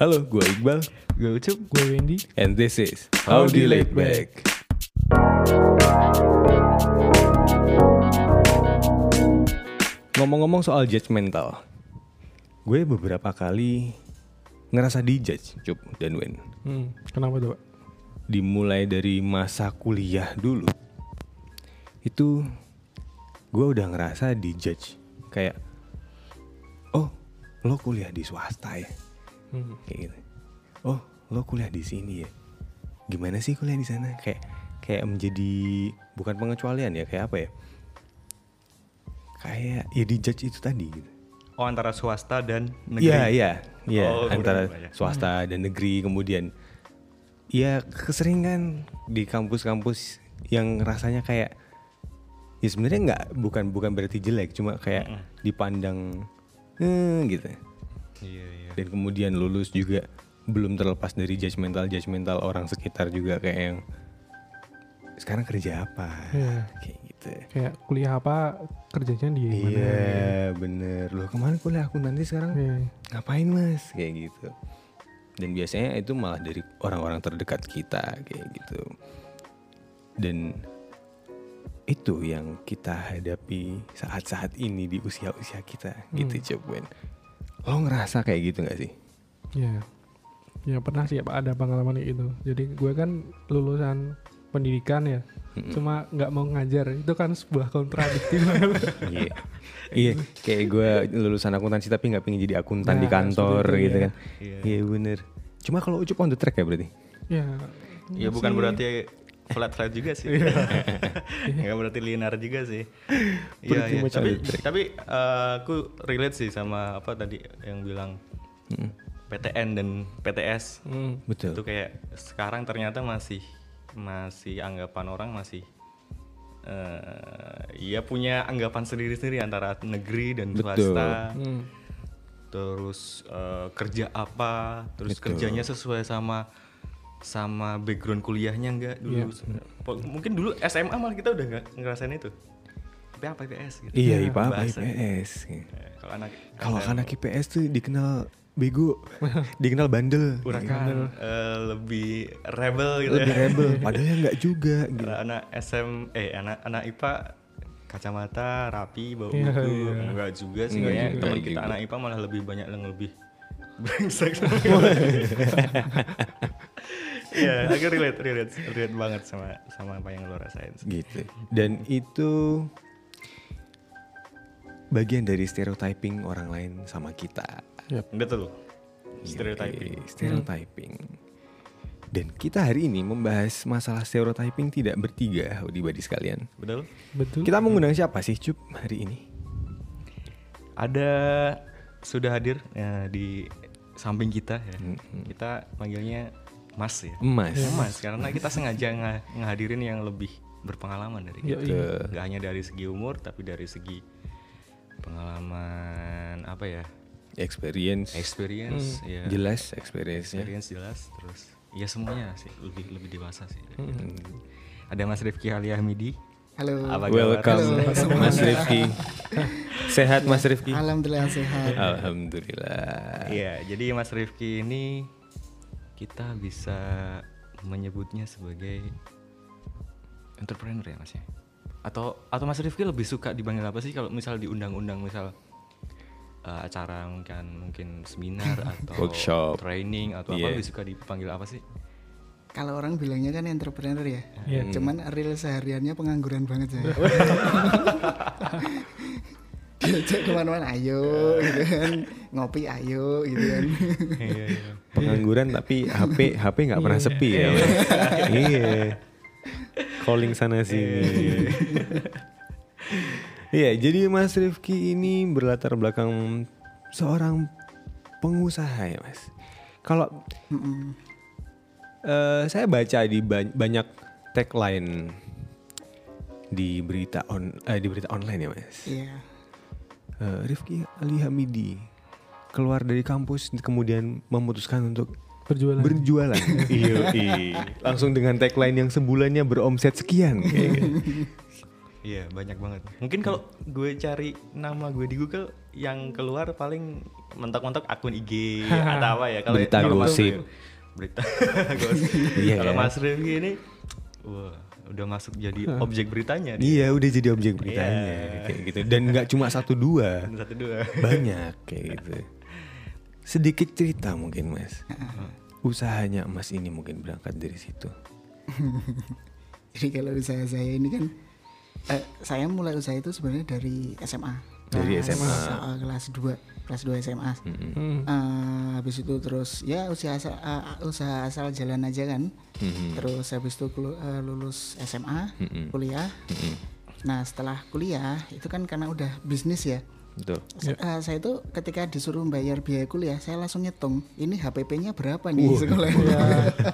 Halo, gue Iqbal, Gue Ucup. Gue Wendy. and this is Howdy Laid Back. Ngomong-ngomong soal judgmental, gue beberapa kali ngerasa dijudge, Cup dan Wen. Hmm, kenapa tuh, Pak? Dimulai dari masa kuliah dulu, itu gue udah ngerasa dijudge. Kayak, oh lo kuliah di swasta ya? Hmm. kayak gitu. Oh, lo kuliah di sini ya? Gimana sih kuliah di sana? Kayak kayak menjadi bukan pengecualian ya, kayak apa ya? Kayak ya dijudge itu tadi gitu. Oh antara swasta dan negeri. Iya, iya, iya, Oh, antara berubah ya. swasta dan negeri kemudian ya keseringan di kampus-kampus yang rasanya kayak ya sebenarnya nggak bukan bukan berarti jelek, cuma kayak dipandang eh, gitu. Iya iya. dan kemudian lulus juga belum terlepas dari judgmental judgmental orang sekitar juga kayak yang sekarang kerja apa? Iya. kayak gitu. Kayak kuliah apa kerjanya di mana? iya bener. Loh kemarin kuliah aku nanti sekarang? Iya. ngapain mas? Kayak gitu. Dan biasanya itu malah dari orang-orang terdekat kita kayak gitu. Dan itu yang kita hadapi saat-saat ini di usia-usia kita. Gitu coba lo ngerasa kayak gitu gak sih Iya. Ya pernah sih Pak ada pengalaman kayak gitu. Jadi gue kan lulusan pendidikan ya. Cuma nggak mau ngajar. Itu kan sebuah kontradiktif. Iya, iya. Kayak gue lulusan akuntansi tapi nggak pengen jadi akuntan Nah, di kantor itu, gitu ya. kan. Iya bener. Cuma kalau ucup on the track ya berarti. ya. Ya bukan berarti flat flat juga sih. Enggak berarti linear juga sih. Iya iya. much Tapi tapi eh, aku relate sih sama apa tadi yang bilang Mm, PTN dan PTS. Hmm. Betul. Itu kayak sekarang ternyata masih masih anggapan orang masih ya punya anggapan sendiri-sendiri antara negeri dan Betul. swasta. Hmm. terus eh, kerja apa, terus Betul. kerjanya sesuai sama sama background kuliahnya enggak dulu. Iya. Po- Mungkin dulu SMA malah kita udah nggak ngerasain itu. Tapi apa IPS gitu. Iya, Iya, IPA apa. IPS. Eh, Kalau anak Kalau anak IPS tuh dikenal bego, dikenal bandel, Urakan eh, lebih rebel gitu lebih ya. rebel. Padahal ya nggak juga. Gitu. Anak SM eh anak anak IPA kacamata rapi bawa Iya, buku iya. enggak juga sih Enggak kayaknya juga. teman kita juga. anak IPA malah lebih banyak yang lebih brengsek Iya, aku relate, relate, relate banget sama sama apa yang lo rasain. Gitu. Dan itu bagian dari stereotyping orang lain sama kita. Yap. Betul. Stereotyping. Yoi, stereotyping. Dan kita hari ini membahas masalah stereotyping tidak bertiga, di badi sekalian. Betul. Betul. Kita mengundang siapa sih, Cup, hari ini? Ada sudah hadir ya, di samping kita ya. Kita panggilnya Mas ya. Emas. Mas karena kita sengaja nga- ngehadirin yang lebih berpengalaman dari kita. Betul. Nggak hanya dari segi umur tapi dari segi pengalaman apa ya? Experience. Experience ya. Jelas experience-nya. Experience jelas terus ya semuanya sih lebih lebih dewasa sih. Hmm. Ada Mas Rifki Ali Hamidi. Halo. Apa? Welcome Halo. Mas Rifki. Sehat Mas Rifki? Alhamdulillah sehat. Alhamdulillah. Iya, jadi Mas Rifki ini kita bisa menyebutnya sebagai entrepreneur ya Mas ya? Atau atau Mas Rifki lebih suka dipanggil apa sih kalau misal di undang-undang misal eh, acara mungkin mungkin seminar atau Workshop. training atau Iya. apa lebih suka dipanggil apa sih? Kalau orang bilangnya kan entrepreneur ya. Iya. Cuman real sehariannya pengangguran banget saya. Diajak ke mana-mana, ayo gitu kan. Ngopi ayo gitu kan. Iya, iya. Pengangguran tapi HP HP nggak pernah sepi ya. Iya. Calling sana sini. Iya, jadi Mas Rifki ini berlatar belakang seorang pengusaha ya, Mas. Kalau Mm-mm. eh, saya baca di ba- banyak tagline di berita on eh, di berita online ya, Mas. Iya. Eh, Rifki Ali Hamidi keluar dari kampus kemudian memutuskan untuk Berjualan. berjualan. Iya, iya. Langsung dengan tagline yang sebulannya beromset sekian. kayak gitu. Iya banyak banget. Mungkin kalau gue cari nama gue di Google yang keluar paling mentok-mentok akun IG atau apa ya. Kalau Berita gosip. Berita gosip. Iya kalau kan? Mas Rifki ini, wah udah masuk jadi objek beritanya. dia. Iya udah jadi objek beritanya Iya. kayak gitu dan nggak cuma satu dua Satu dua. banyak kayak gitu sedikit cerita mungkin mas usahanya mas ini mungkin berangkat dari situ Jadi kalau usaha saya ini kan eh, saya mulai usaha itu sebenarnya dari SMA. Dari Kelas- SMA. kelas 2, kelas 2 SMA. Mm-mm. Hmm. Eh, habis itu terus ya usaha asal, eh, usaha asal jalan aja kan. Mm-mm. Terus habis itu eh, lulus SMA, Mm-mm. kuliah. Mm-mm. Nah, setelah kuliah itu kan karena udah bisnis ya. Betul. Sa- eh, saya itu ketika disuruh bayar biaya kuliah, saya langsung ngitung, ini HPP-nya berapa nih sekolahnya.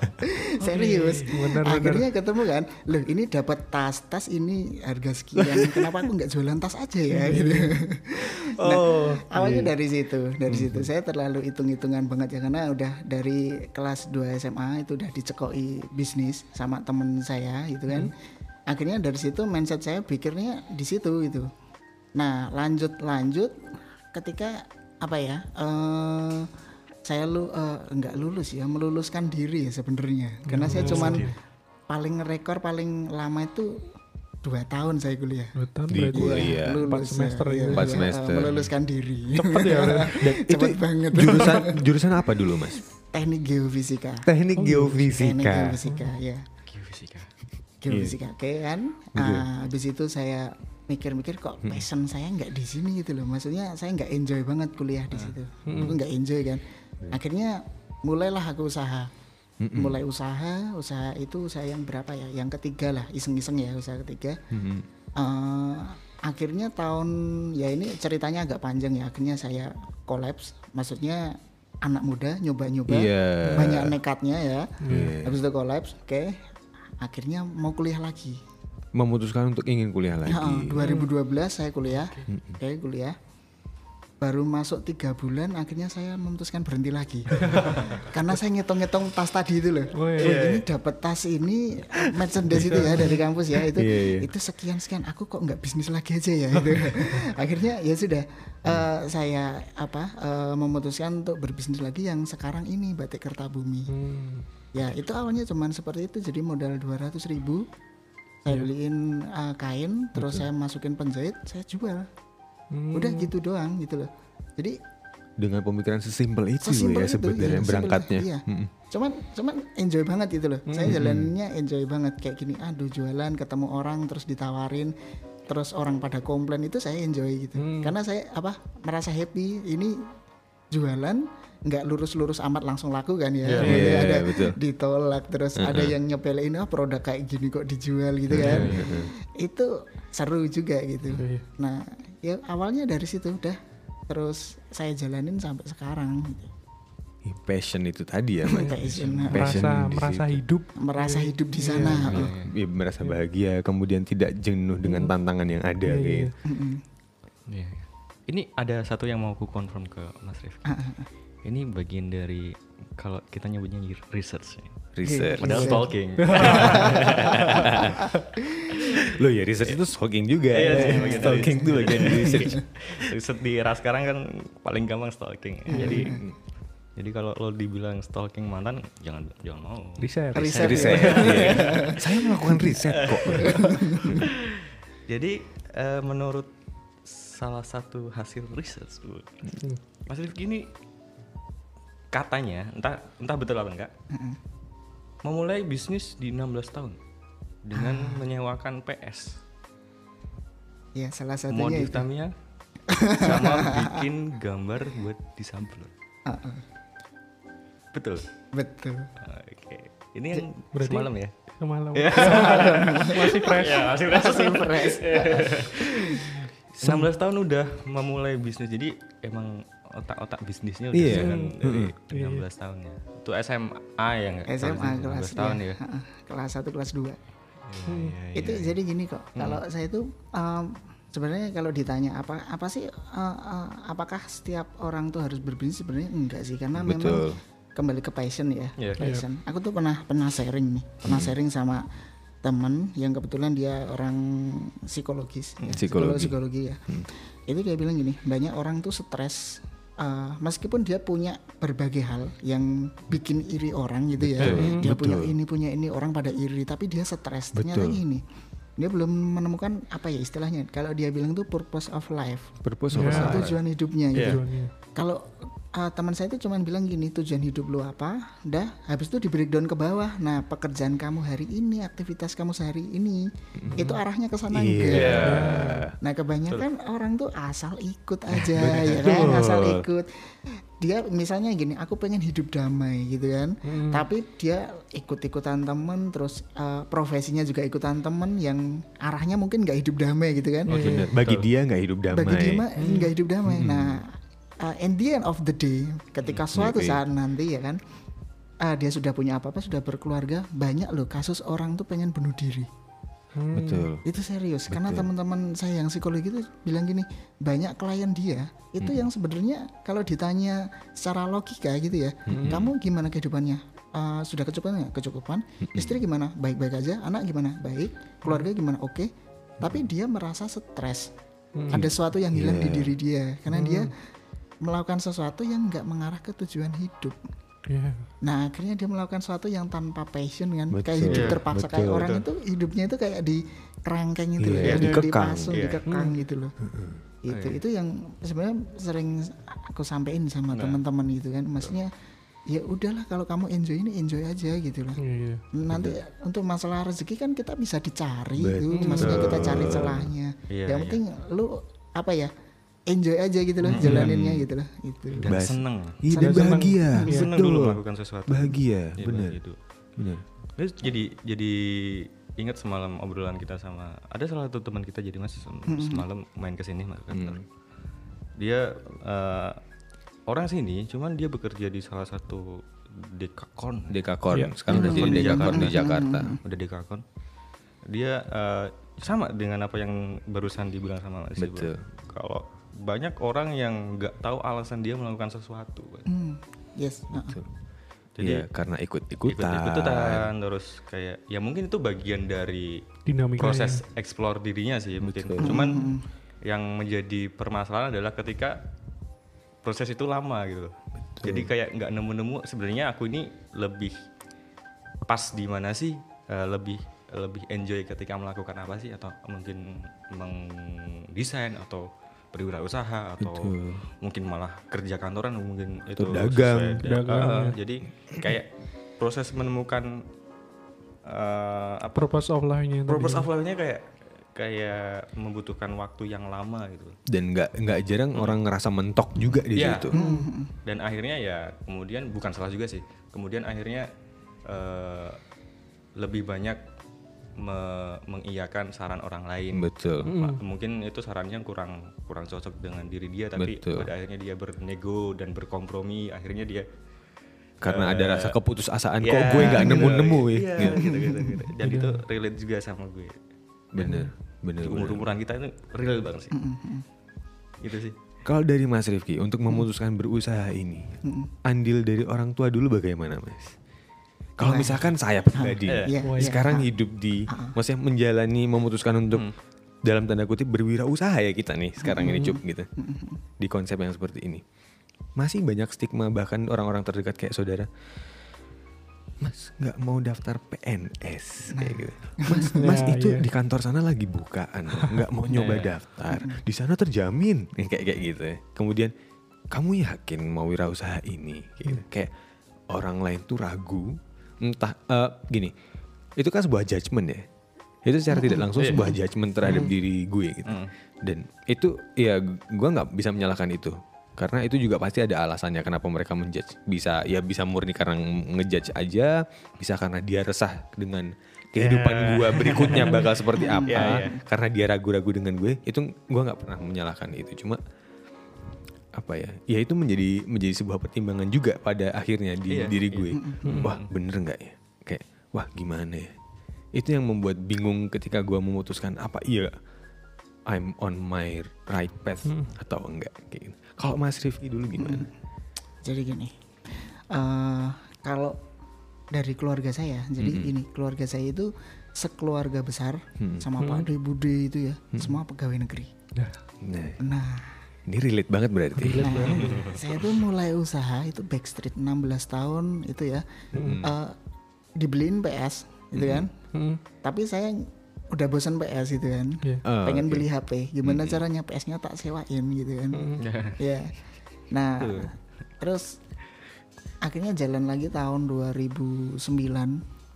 Serius. bener, bener. Akhirnya ketemu kan, loh ini dapat tas, tas ini harga sekian, kenapa aku nggak jualan tas aja ya gitu. nah, awalnya dari situ, dari situ saya terlalu hitung-hitungan banget ya karena udah dari kelas 2 SMA itu udah dicekoi bisnis sama temen saya gitu kan. Akhirnya dari situ mindset saya pikirnya di situ gitu. Nah lanjut lanjut. Ketika apa ya eh saya lu eh, nggak lulus ya meluluskan diri ya sebenarnya. Karena saya cuman paling rekor paling lama itu dua tahun saya kuliah. Dua tahun Di berarti kuliah. empat Lulus, semester ya, ya. iya, Empat iya, semester. meluluskan diri. Cepet ya. Dan itu Cepet banget. jurusan jurusan apa dulu mas? Teknik geofisika. Teknik teknik geofisika. geofisika ya. Geofisika. geofisika oke kan? Ah, habis itu saya mikir-mikir kok passion saya nggak di sini gitu loh. Maksudnya saya nggak enjoy banget kuliah di situ. Aku nggak enjoy kan. Akhirnya mulailah aku usaha. Mulai usaha usaha itu usaha yang berapa ya? Yang ketiga lah iseng-iseng ya usaha ketiga. Mm-mm. Eh, akhirnya tahun ya ini ceritanya agak panjang ya. Akhirnya saya kolaps. Maksudnya anak muda nyoba-nyoba Iya. banyak nekatnya ya. Iya. habis itu kolaps oke. Akhirnya mau kuliah lagi memutuskan untuk ingin kuliah lagi. Ya, 2012 saya kuliah. Oke. Kuliah. Baru masuk tiga bulan akhirnya saya memutuskan berhenti lagi. Karena saya ngitung-ngitung tas tadi itu loh. Oh, iya. Oh, ini dapat tas ini merchandise itu ya dari kampus ya. Itu Iya, iya. itu sekian sekian aku kok nggak bisnis lagi aja ya itu akhirnya ya sudah eh, saya apa eh, memutuskan untuk berbisnis lagi yang sekarang ini batik kertabumi. Hmm. ya itu awalnya cuman seperti itu. Jadi modal 200 ribu saya beliin eh, kain terus saya masukin penjahit saya jual. Hmm. udah gitu doang gitu loh. Jadi dengan pemikiran sesimpel itu Sesimpel ya sebenarnya iya, berangkatnya. iya. Mm-mm. cuman cuman enjoy banget gitu loh. Saya jalannya enjoy banget kayak gini aduh jualan ketemu orang terus ditawarin terus orang pada komplain itu saya enjoy gitu. Karena saya apa merasa happy ini jualan nggak lurus-lurus amat langsung laku kan ya Iya, Maksudnya iya, ada betul. ditolak terus ada yang nyepelein ah produk kayak gini kok dijual gitu kan itu seru juga gitu Iya. nah ya awalnya dari situ udah terus saya jalanin sampai sekarang gitu. Passion itu tadi ya Mas. Passion, Passion merasa merasa situ. hidup merasa hidup di sana oh. Ya, merasa bahagia kemudian tidak jenuh dengan tantangan yang ada Iya, iya. gitu. Iya. Ini ada satu yang mau aku confirm ke Mas Rifki. Ini bagian dari kalau kita nyebutnya research. ya. research Padahal Research. stalking. Lo ya research itu stalking juga Iya sih, bagian dari stalking itu bagian dari research Riset di era sekarang kan paling gampang stalking. Jadi jadi kalau lo dibilang stalking mantan jangan jangan mau. riset Riset. riset iya. saya melakukan riset kok Jadi eh, menurut salah satu hasil riset tuh, Mas Rifki ini katanya entah entah betul apa enggak memulai bisnis di 16 tahun dengan menyewakan PS ya salah satunya modif itu Tamiya sama bikin gambar buat disabel. Ah, ah. Betul. betul Oke. Ini yang berarti- semalam ya? semalam Iya. masih fresh Ya, masih fresh. Masih fresh. 16 tahun udah memulai bisnis. Jadi emang otak-otak bisnisnya udah Iya. jalan dari Iya. 16 tahun ya. Itu SMA ya enggak? SMA kelas 16 tahun ya. ah. kelas 1 kelas 2 Iya, iya, itu iya. jadi gini kok kalau saya itu um, sebenarnya kalau ditanya apa apa sih uh, uh, apakah setiap orang tuh harus berbisnis sebenarnya enggak sih karena Betul. memang kembali ke passion ya Iya. passion aku tuh pernah pernah sharing nih pernah sharing sama teman yang kebetulan dia orang psikologis, ya, Psikologi. psikologi ya. Itu dia bilang gini, banyak orang tuh stres eh, meskipun dia punya berbagai hal yang bikin iri orang gitu ya. Betul, Dia betul. punya ini punya ini orang pada iri, tapi dia stres. Ternyata gini. Dia belum menemukan apa ya istilahnya. Kalau dia bilang itu purpose of life, Purpose of life. tujuan hidupnya gitu. Tujuannya. Kalau uh, teman saya itu cuman bilang gini tujuan hidup lu apa, dah habis itu di breakdown ke bawah. Nah pekerjaan kamu hari ini, aktivitas kamu sehari ini, itu arahnya ke sana Iya. enggak. Nah kebanyakan orang tuh asal ikut aja ya kan, asal ikut. Dia misalnya gini, aku pengen hidup damai gitu kan, tapi dia ikut-ikutan temen, terus uh, profesinya juga ikutan temen yang arahnya mungkin nggak hidup damai gitu kan. Bener. Bagi dia nggak hidup damai. Bagi dia mah nggak hidup damai. Nah, uh, in the end of the day, ketika suatu Oke. saat nanti ya kan, uh, dia sudah punya apa-apa, sudah berkeluarga, banyak loh kasus orang tuh pengen bunuh diri. Betul. Itu serius, karena teman-teman saya yang psikologi itu bilang gini, banyak klien dia itu yang sebenarnya kalau ditanya secara logika gitu ya, kamu gimana kehidupannya? Uh, sudah kecukupan nggak? Kecukupan. Istri gimana? Baik-baik aja. Anak gimana? Baik. Keluarga gimana? Oke. Tapi dia merasa stres. Ada sesuatu yang hilang di diri dia karena dia melakukan sesuatu yang nggak mengarah ke tujuan hidup. Iya. Nah akhirnya dia melakukan sesuatu yang tanpa passion kan, kayak Betul. hidup Iya, terpaksa kayak betul. orang itu hidupnya itu kayak di kerangkeng itu loh, Iya, ya, dikekang. dipasung, Iya. dikekang gitu loh. Itu itu yang sebenarnya sering aku sampaikan sama teman-teman gitu kan, maksudnya ya udahlah kalau kamu enjoy ini enjoy aja gitu loh. Iya, iya. Nanti untuk masalah rezeki kan kita bisa dicari Betul. itu, maksudnya kita cari celahnya. Iya, yang iya. penting lu apa ya enjoy aja gitu loh, jalaninnya gitu loh. Itu. dan Bas- seneng Iya, dan Senang. bahagia. Iya. seneng Betul. dulu melakukan sesuatu Bahagia, Iya, benar. gitu. Benar. Terus jadi jadi ingat semalam obrolan kita sama ada salah satu teman kita jadi mas sem- semalam main ke sini mas kantor. Dia eh, orang sini, cuman dia bekerja di salah satu dekakon. Dekakon. Iya. Sekarang udah jadi Di Dekakon di Jakarta. Udah dekakon. Dia eh, sama dengan apa yang barusan dibilang sama Mas Ibu. Betul. Kalau banyak orang yang nggak tahu alasan dia melakukan sesuatu. Hmm, yes. nah. Jadi Iya, karena ikut-ikutan. ikut-ikutan terus kayak ya mungkin itu bagian dari Dinamikanya. proses explore dirinya sih mungkin. Cuman yang menjadi permasalahan adalah ketika proses itu lama gitu. Jadi kayak nggak nemu-nemu sebenarnya aku ini lebih pas di mana sih Eh, lebih lebih enjoy ketika melakukan apa sih atau mungkin mendesain atau berwirausaha atau Betul. mungkin malah kerja kantoran mungkin itu Atau dagang. sesuai- Dagang, ya. jadi kayak proses menemukan eh, apa Purpose of life-nya. purpose of life-nya kayak kayak membutuhkan waktu yang lama gitu Dan nggak nggak jarang orang ngerasa mentok juga di Iya. situ. dan akhirnya ya kemudian bukan salah juga sih kemudian akhirnya eh, lebih banyak me- mengiyakan saran orang lain Betul. Ma- mungkin itu sarannya kurang kurang cocok dengan diri dia tapi Betul. pada akhirnya dia bernego dan berkompromi akhirnya dia Karena ada rasa keputusasaan ya, kok gue nggak gitu. nemu-nemu ya. Iya, Gitu. gitu, gitu, gitu. dan itu relate juga sama gue Bener, bener. di bener. umur umuran kita itu real banget sih gitu sih Kalau dari Mas Rifki untuk memutuskan berusaha ini, andil dari orang tua dulu bagaimana, Mas? Kalau misalkan saya pribadi Iya, iya. sekarang hidup di, maksudnya menjalani memutuskan untuk dalam tanda kutip berwirausaha ya kita nih sekarang ini cup gitu di konsep yang seperti ini masih banyak stigma bahkan orang-orang terdekat kayak saudara Mas nggak mau daftar PNS kayak gitu. Mas, mas Ya, itu iya. di kantor sana lagi bukaan, loh. nggak mau nyoba daftar. Di sana terjamin, kayak kayak gitu. ya. Kemudian kamu yakin mau wirausaha ini? Kayak, gitu. Kayak orang lain tuh ragu, entah eh, gini. Itu kan sebuah judgement ya. Itu secara tidak langsung sebuah judgement terhadap diri gue gitu. Dan itu ya gue nggak bisa menyalahkan itu karena itu juga pasti ada alasannya kenapa mereka menjudge bisa ya bisa murni karena ngejudge aja bisa karena dia resah dengan kehidupan gua berikutnya bakal seperti apa Ya, ya. karena dia ragu-ragu dengan gue itu gua nggak pernah menyalahkan itu cuma apa ya ya itu menjadi menjadi sebuah pertimbangan juga pada akhirnya di Iya, diri iya. gue wah bener nggak ya? Kayak wah gimana ya? Itu yang membuat bingung ketika gua memutuskan apa iya I'm on my right path atau enggak kayak gitu. Kalau Mas Rifki dulu gimana? Jadi gini, eh, kalau dari keluarga saya. Jadi ini keluarga saya itu sekeluarga besar sama Pak De Bude itu ya, semua pegawai negeri. Nah, Nah, Nah, ini relate banget berarti. Nah, saya tuh mulai usaha itu Backstreet 16 tahun itu ya. Eh, dibeliin PS gitu kan. mm, Tapi saya udah bosan PS gitu kan. iya. Oh, Pengen oke. beli HP. Gimana caranya PS-nya tak sewain gitu kan. Ya. Nah, terus akhirnya jalan lagi tahun 2009.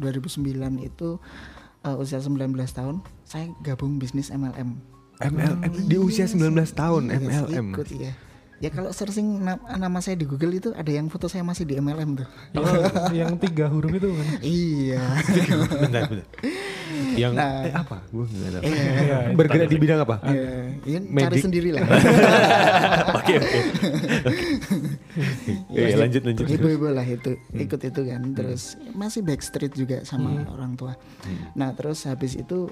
2009 itu eh, usia 19 tahun saya gabung bisnis MLM. MLM di usia 19 tahun Yes, MLM. Ikut ya. Ya kalau searching na- nama saya di Google itu ada yang foto saya masih di MLM tuh. Oh, yang tiga huruf itu kan. iya. bentar, bentar. Yang Nah. eh apa? Gue enggak tahu. Iya. Bergerak di bidang apa? Iya, ini cari Magic. sendiri lah. Oke, oke. Oke, lanjut lanjut. Ibu-ibu lah itu ikut itu kan. Terus masih backstreet juga sama orang tua. Nah terus habis itu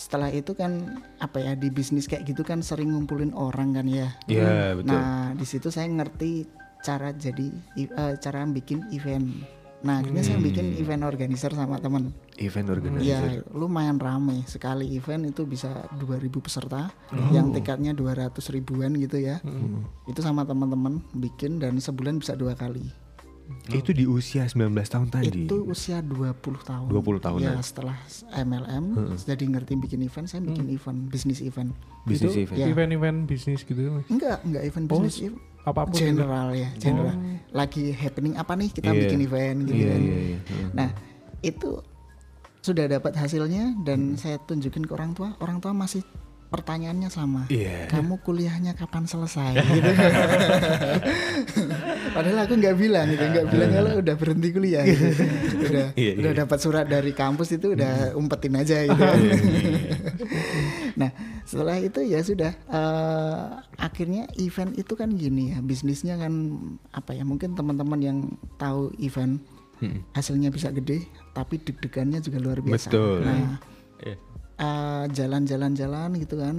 setelah itu kan apa ya di bisnis kayak gitu kan sering ngumpulin orang kan ya. Iya, betul. Nah di situ saya ngerti cara jadi eh, cara bikin event. Nah akhirnya saya bikin event organizer sama temen. Event Ya organizer. lumayan rame sekali event itu bisa 2000 peserta yang tiketnya 200 ribuan gitu ya. Itu sama teman-teman bikin dan sebulan bisa dua kali. Itu di usia 19 tahun tadi. Itu usia 20 tahun. 20 tahun, Ya ya. setelah MLM jadi ngerti bikin event, saya bikin event, bisnis event. bisnis itu event. Ya. event-event bisnis gitu Mas. Enggak, enggak event Oh, bisnis ev- apa pun itu. general ya, general. Lagi happening apa nih kita Iya. bikin event gitu kan. iya, iya. Heeh. Nah, itu sudah dapat hasilnya dan saya tunjukin ke orang tua, orang tua masih pertanyaannya sama. Iya. Kamu kuliahnya kapan selesai? gitu. Padahal aku nggak bilang gitu, nggak bilang kalau udah berhenti kuliah. Gitu. Udah, Iya, udah iya. dapat surat dari kampus itu udah umpetin aja gitu. nah, setelah itu ya sudah. eh, akhirnya event itu kan gini ya, bisnisnya kan apa ya? Mungkin teman-teman yang tahu event Hmm. hasilnya bisa gede, tapi deg-degannya juga luar biasa. Betul. Nah, Iya. Eh, jalan-jalan-jalan gitu kan.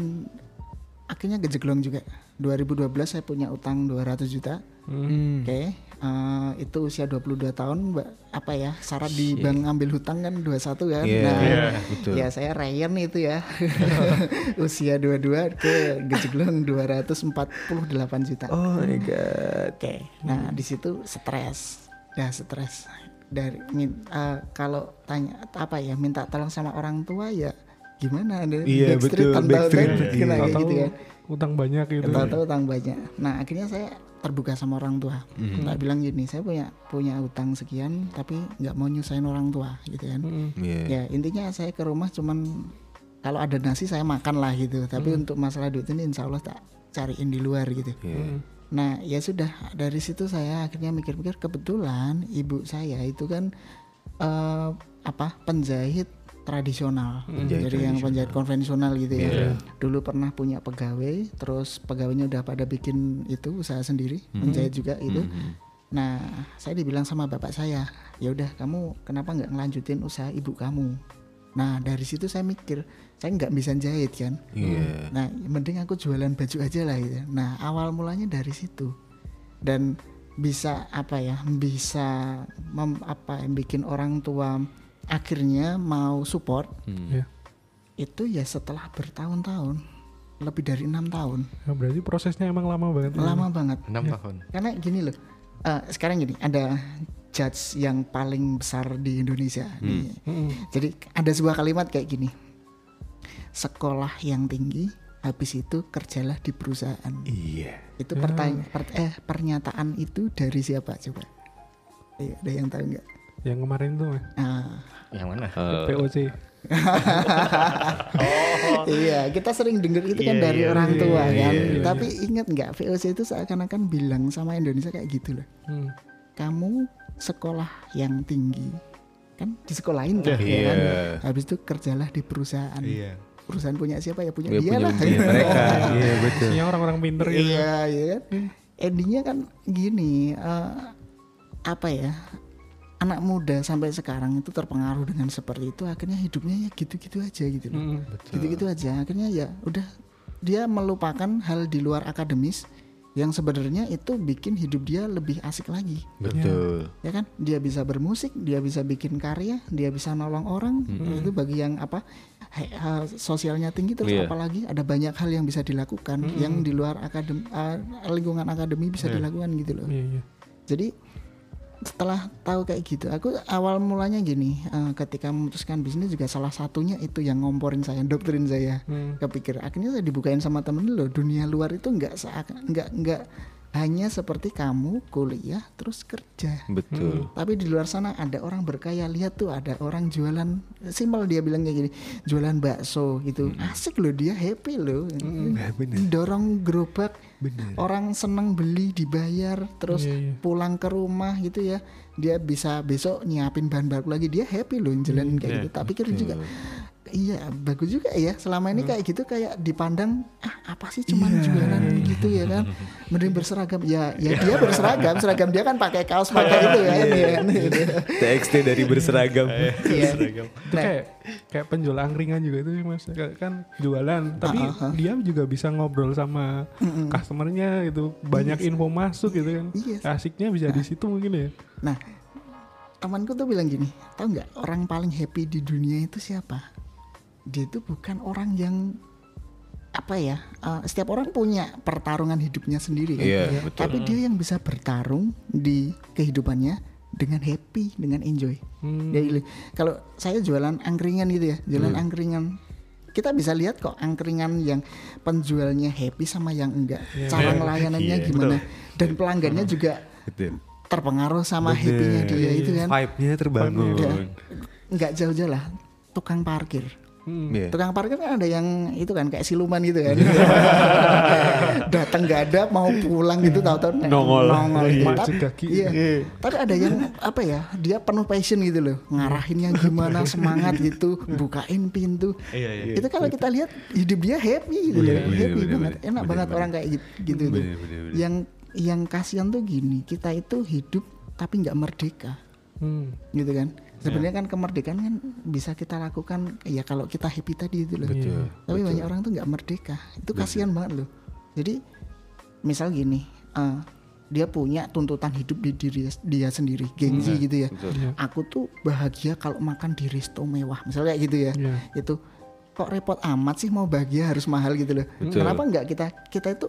Akhirnya gejeglong juga. 2012 saya punya utang 200 juta. Hmm. oke eh, itu usia 22 tahun Mbak, apa ya syarat di bank ambil hutang kan 21 kan? Iya, nah iya, betul. ya saya Ryan itu ya. Usia 22 ke gejeglong 248 juta. Oh my god. Oke, nah di situ stres, ya stres. Dari eh, kalau tanya apa ya minta tolong sama orang tua ya gimana? Ada Iya, betul, tanpa Backstreet, tanpa iya. kena kayak gitu kan. utang banyak gitu. Tahu-tahu utang banyak. Nah akhirnya saya terbuka sama orang tua. Mhm. Tak bilang gini, saya punya punya utang sekian tapi nggak mau nyusahin orang tua gitu kan. Mm, Iya. Ya intinya saya ke rumah cuman kalau ada nasi saya makan lah gitu. Tapi untuk masalah duit ini insya Allah tak cariin di luar gitu. Iya. Nah ya sudah dari situ saya akhirnya mikir-mikir kebetulan ibu saya itu kan eh, apa penjahit tradisional Penjahit jadi yang penjahit konvensional gitu ya Iya. dulu pernah punya pegawai terus pegawainya udah pada bikin itu usaha sendiri Hmm. menjahit juga itu Mhm. nah saya dibilang sama bapak saya ya udah kamu kenapa nggak ngelanjutin usaha ibu kamu nah dari situ saya mikir saya nggak bisa jahit kan Iya. Nah, mending aku jualan baju aja lah gitu. Nah, awal mulanya dari situ. Dan bisa apa ya? Bisa mem, apa yang bikin orang tua akhirnya mau support Hmm. ya. itu ya setelah bertahun-tahun lebih dari enam tahun. Ya, berarti prosesnya emang lama banget. lama banget. Enam tahun. Karena gini loh eh, sekarang gini ada judge yang paling besar di Indonesia. Di- Mm-mm. jadi ada sebuah kalimat kayak gini sekolah yang tinggi habis itu kerjalah di perusahaan. Iya. itu pertanyaan eh pernyataan itu dari siapa coba? Iya, ada yang tahu nggak Yang kemarin tuh Mas. ah yang mana Eh, POC. iya kita sering dengar itu kan Iya, dari iya, orang iya, tua iya, kan iya, tapi ingat nggak VOC itu seakan-akan bilang sama Indonesia kayak gitu loh Hmm. kamu sekolah yang tinggi kan disekolahin tuh ya Iya. kan habis itu kerjalah di perusahaan iya perusahaan punya siapa ya punya Ya, dia punya, lah punya mereka. Iya betul. Isinya orang-orang pinter gitu. iya iya kan endingnya kan gini eh, apa ya anak muda sampai sekarang itu terpengaruh dengan seperti itu akhirnya hidupnya ya gitu-gitu aja gitu loh Mm. gitu-gitu aja akhirnya ya udah dia melupakan hal di luar akademis yang sebenarnya itu bikin hidup dia lebih asik lagi Betul. ya kan dia bisa bermusik dia bisa bikin karya dia bisa nolong orang itu bagi yang apa he- ha- sosialnya tinggi terus Iya. apalagi ada banyak hal yang bisa dilakukan yang di luar akademi lingkungan akademi bisa dilakukan gitu loh Iya, iya. jadi setelah tahu kayak gitu aku awal mulanya gini eh, ketika memutuskan bisnis juga salah satunya itu yang ngomporin saya doktrin saya. Hmm. kepikir akhirnya saya dibukain sama temen loh dunia luar itu nggak seakan nggak nggak hanya seperti kamu kuliah terus kerja. Betul. tapi di luar sana ada orang berkaya lihat tuh ada orang jualan simpel dia bilang kayak gini jualan bakso gitu. Asik loh dia happy loh. Dorong gerobak orang seneng beli dibayar terus Iya, iya. pulang ke rumah gitu ya. Dia bisa besok nyiapin bahan baku lagi. Dia happy loh jalan kayak gitu. Tak pikir juga iya bagus juga ya. Selama ini kayak gitu kayak dipandang ah apa sih cuman jualan gitu ya kan? Mending berseragam. Ya ya dia berseragam. Seragam dia kan pakai kaos pakai itu ya. Kan TXT dari berseragam. Iya. itu Nah, kayak kayak penjual angkringan juga itu sih, mas. Kayak kan jualan tapi dia juga bisa ngobrol sama customernya gitu. Banyak info masuk gitu kan. Iya. asiknya bisa di situ mungkin ya. Nah, temanku tuh bilang gini, tahu nggak orang paling happy di dunia itu siapa? Dia itu bukan orang yang apa ya? eh, setiap orang punya pertarungan hidupnya sendiri kan. Iya, betul. Tapi dia yang bisa bertarung di kehidupannya dengan happy, dengan enjoy. Hmm. Bilang, kalau saya jualan angkringan gitu ya, jualan angkringan kita bisa lihat kok angkringan yang penjualnya happy sama yang enggak, cara ngelayanannya Iya, gimana, dan pelanggannya juga Betul. terpengaruh sama happy-nya dia itu kan Vibe-nya terbangun. Nggak jauh-jauh lah tukang parkir Hmm. Iya. tukang parkir kan ada yang itu kan kayak siluman gitu kan datang nggak ada mau pulang gitu tahu-tahu Nongol. nongol gitu. Maju Tapi- kaki. iya. tapi ada yang apa ya dia penuh passion gitu loh ngarahinnya gimana semangat gitu bukain pintu Iya, iya. itu kalau kita lihat hidup dia happy gitu loh Bener, bener, happy bener, banget bener. enak Bener, banget bener. orang kayak gitu, gitu bener, bener. yang yang kasihan tuh gini kita itu hidup tapi nggak merdeka Hmm. gitu kan sebenarnya kan kemerdekaan kan bisa kita lakukan ya kalau kita happy tadi itu loh. Betul. tapi banyak orang tuh nggak merdeka. Itu kasihan banget loh. Jadi misal gini eh, dia punya tuntutan hidup di diri dia sendiri gengsi gitu ya. Iya. aku tuh bahagia kalau makan di resto mewah misalnya kayak gitu ya. Iya. itu kok repot amat sih mau bahagia harus mahal gitu loh. Betul. kenapa nggak kita kita itu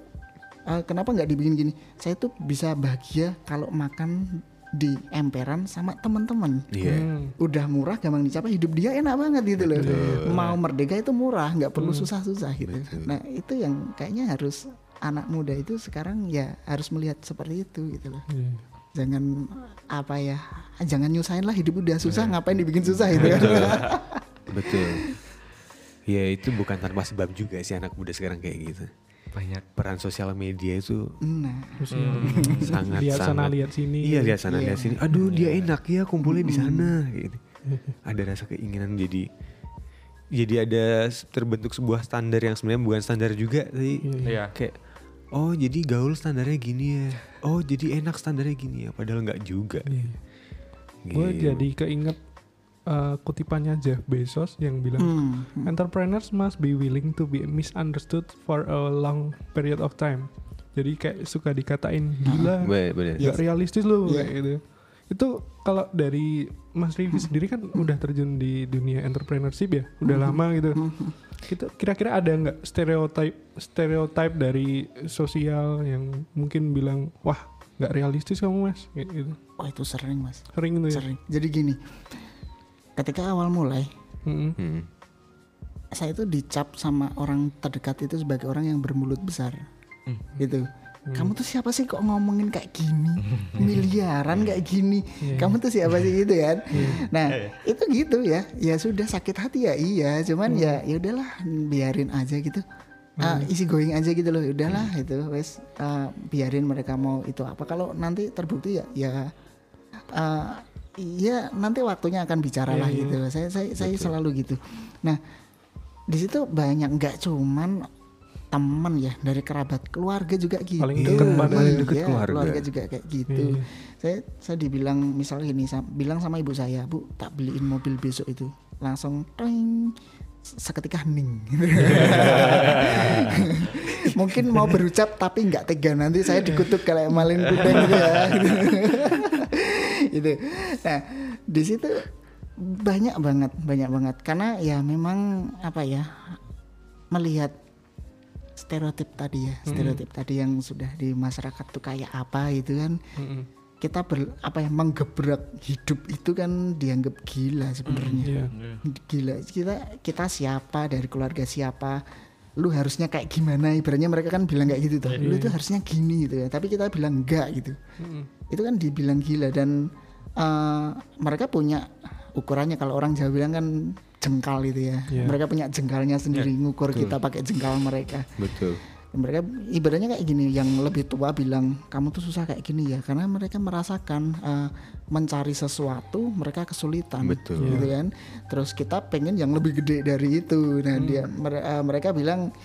eh, kenapa nggak dibikin gini? Saya tuh bisa bahagia kalau makan di emperan sama teman-teman Iya. Hmm. udah murah gampang dicapai hidup dia enak banget gitu loh mau merdeka itu murah nggak perlu susah-susah gitu nah itu yang kayaknya harus anak muda itu sekarang ya harus melihat seperti itu gitu loh Iya. jangan apa ya jangan nyusahin lah hidup udah susah ngapain dibikin susah gitu kan Betul. Ya itu bukan tanpa sebab juga sih anak muda sekarang kayak gitu. Banyak. Peran sosial media itu nah ya, sangat lihat sana sangat lihat sini Iya lihat sana lihat sini. Aduh dia enak ya kumpulnya di sana gitu. Iya. Ada rasa keinginan jadi jadi ada terbentuk sebuah standar yang sebenarnya bukan standar juga tapi Iya. kayak oh jadi gaul standarnya gini ya. Oh jadi enak standarnya gini ya padahal nggak juga. Iya. gue Gitu. jadi keinget eh, kutipannya Jeff Bezos yang bilang hmm. entrepreneurs must be willing to be misunderstood for a long period of time. Jadi kayak suka dikatain gila Bener, bener. nggak realistis loh Iya. kayak gitu. Itu kalau dari Mas Rivi sendiri kan udah terjun di dunia entrepreneurship ya udah lama gitu. Itu kira-kira ada nggak stereotype stereotype dari sosial yang mungkin bilang wah nggak realistis kamu mas gitu? Oh itu sering mas. Sering tuh ya? Sering. Jadi gini ketika awal mulai. Hmm. saya itu dicap sama orang terdekat itu sebagai orang yang bermulut besar. Gitu. Kamu tuh siapa sih kok ngomongin kayak gini? Miliaran kayak gini. Kamu tuh siapa sih? Gitu kan? Nah itu gitu ya. Ya sudah sakit hati ya? Iya. Cuman ya ya udahlah biarin aja gitu. Ah, isi going aja gitu loh. Udahlah itu wes ah, biarin mereka mau itu apa. Kalau nanti terbukti ya ya ah, iya nanti waktunya akan bicara lah gitu saya saya saya selalu gitu nah di situ banyak nggak cuman teman ya dari kerabat keluarga juga gitu Paling dekat pada- paling dekat Iya, keluarga. juga kayak gitu Iya. saya saya dibilang misalnya gini sa- bilang sama ibu saya bu tak beliin mobil besok itu langsung teng seketika hening. Mungkin mau berucap tapi nggak tega nanti saya dikutuk kayak malin kudang gitu ya. Gitu. Nah di situ banyak banget banyak banget. Karena ya memang apa ya melihat stereotip tadi ya stereotip tadi yang sudah di masyarakat tuh kayak apa gitu kan. Mm-mm. kita ber, apa ya menggebrak hidup itu kan dianggap gila sebenarnya. Iya. gila. Kita kita siapa dari keluarga siapa lu harusnya kayak gimana? Ibaratnya mereka kan bilang kayak gitu tuh lu itu harusnya gini gitu ya. Tapi kita bilang enggak gitu. Mm-mm. itu kan dibilang gila dan eh, mereka punya ukurannya. Kalau orang Jawa bilang kan jengkal itu ya. Iya. mereka punya jengkalnya sendiri ngukur kita pakai jengkal mereka. Betul. mereka ibaratnya kayak gini yang lebih tua bilang kamu tuh susah kayak gini ya. Karena mereka merasakan eh, mencari sesuatu mereka kesulitan Betul. gitu kan. Terus kita pengen yang lebih gede dari itu. Nah dia mere- eh, mereka bilang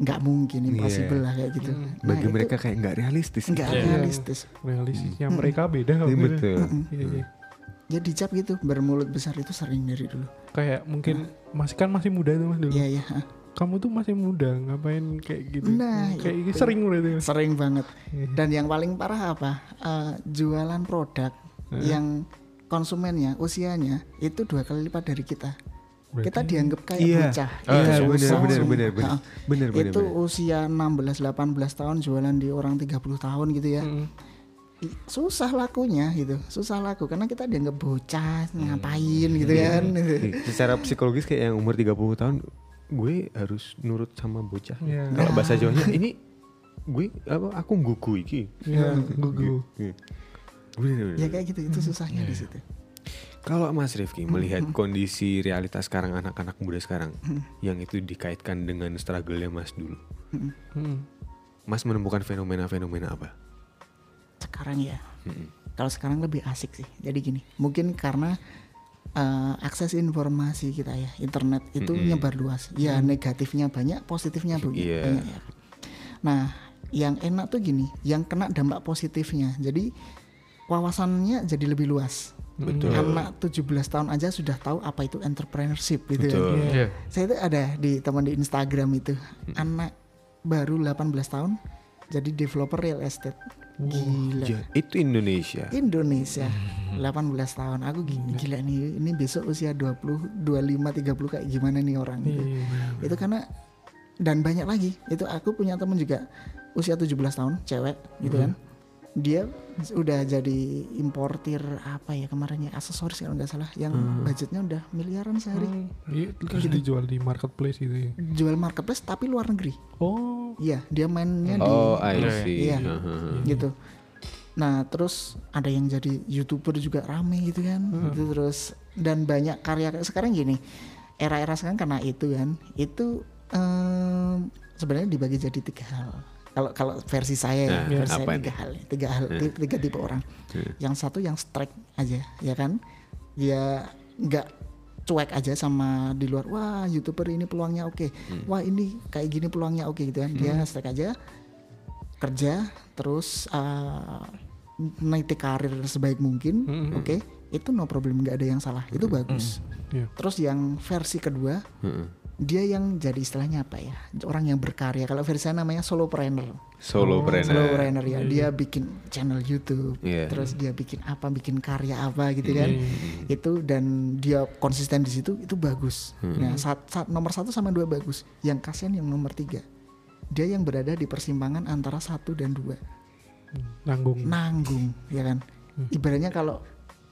nggak mungkin impossible lah kayak gitu Nah, Bagi itu mereka kayak nggak realistis. nggak Iya. realistis Realistisnya mereka beda. Iya, beda. betul. Iya, iya. ya dicap gitu bermulut besar itu sering dari dulu Kayak mungkin masih kan masih muda tuh mas dulu. iya iya ah. Kamu tuh masih muda, ngapain kayak gitu? Nah, kayak itu. gitu sering berarti. Sering banget Iya. dan yang paling parah apa Eh, jualan produk yang konsumennya usianya itu dua kali lipat dari kita kita dianggap kayak Iya. bocah Oh, iya, Itu benar, susah, benar, benar, benar. Ha. Benar, benar, itu usia 16 18 tahun jualan di orang 30 tahun gitu ya Mm. I- susah lakunya gitu susah laku karena kita dianggap bocah ngapain Hmm. gitu kan Nih, Secara psikologis kayak yang umur 30 tahun gue harus nurut sama bocah. Iya. Kalau bahasa Jawanya ini gue apa aku gugu iki. Iya, gugu. Iya. Bener, bener. ya kayak gitu itu susahnya di situ Kalau Mas Rifki melihat kondisi realitas sekarang anak-anak muda sekarang yang itu dikaitkan dengan struggle-nya Mas dulu. Mm. Mas menemukan fenomena-fenomena apa? sekarang ya Mm-mm. kalau sekarang lebih asik sih jadi gini mungkin karena eh, akses informasi kita ya internet itu Mm-mm. nyebar luas ya negatifnya banyak positifnya bu- Iya. banyak ya nah yang enak tuh gini yang kena dampak positifnya jadi wawasannya jadi lebih luas Betul. anak 17 tahun aja sudah tahu apa itu entrepreneurship gitu kan. Betul. Iya. Iya. saya itu ada di teman di Instagram itu anak baru 18 tahun jadi developer real estate gila Ja, itu Indonesia. Indonesia 18 tahun aku gi- gila nih ini besok usia 20 25 30 kayak gimana nih orang gitu. Iya. itu karena dan banyak lagi itu aku punya temen juga usia 17 tahun cewek gitu kan dia udah jadi importir apa ya kemarinnya aksesoris kalau nggak salah yang budgetnya udah miliaran sehari Hmm, Iya, terus dijual di marketplace gitu ya. jual marketplace tapi luar negeri Oh, iya dia mainnya di Oh, I Iya, see. Iya. Haha. gitu. Nah terus ada yang jadi youtuber juga rame gitu kan, gitu terus dan banyak karya sekarang gini, era-era sekarang karena itu kan, itu em, sebenarnya dibagi jadi tiga hal. Kalau kalau versi saya ya, Nah, versi saya tiga hal, tiga hal, ti- tiga tipe orang. Yang satu yang strike aja, ya kan, dia nggak cuek aja sama di luar wah youtuber ini peluangnya oke. Wah ini kayak gini peluangnya oke gitu kan dia strike aja kerja terus uh, meniti karir sebaik mungkin Mhm. oke? Itu no problem nggak ada yang salah. Itu bagus. Iya. terus yang versi kedua Heeh. Dia yang jadi istilahnya apa ya? Orang yang berkarya. Kalau versi saya namanya solopreneur. Solopreneur. solopreneur ya. Dia bikin channel YouTube. Iya. terus dia bikin apa bikin karya apa gitu kan. Iya. itu dan dia konsisten di situ itu bagus. Nah saat, saat nomor satu sama dua bagus. Yang kasihan yang nomor tiga. Dia yang berada di persimpangan antara satu dan dua. Nanggung. nanggung ya kan. Ibaratnya kalau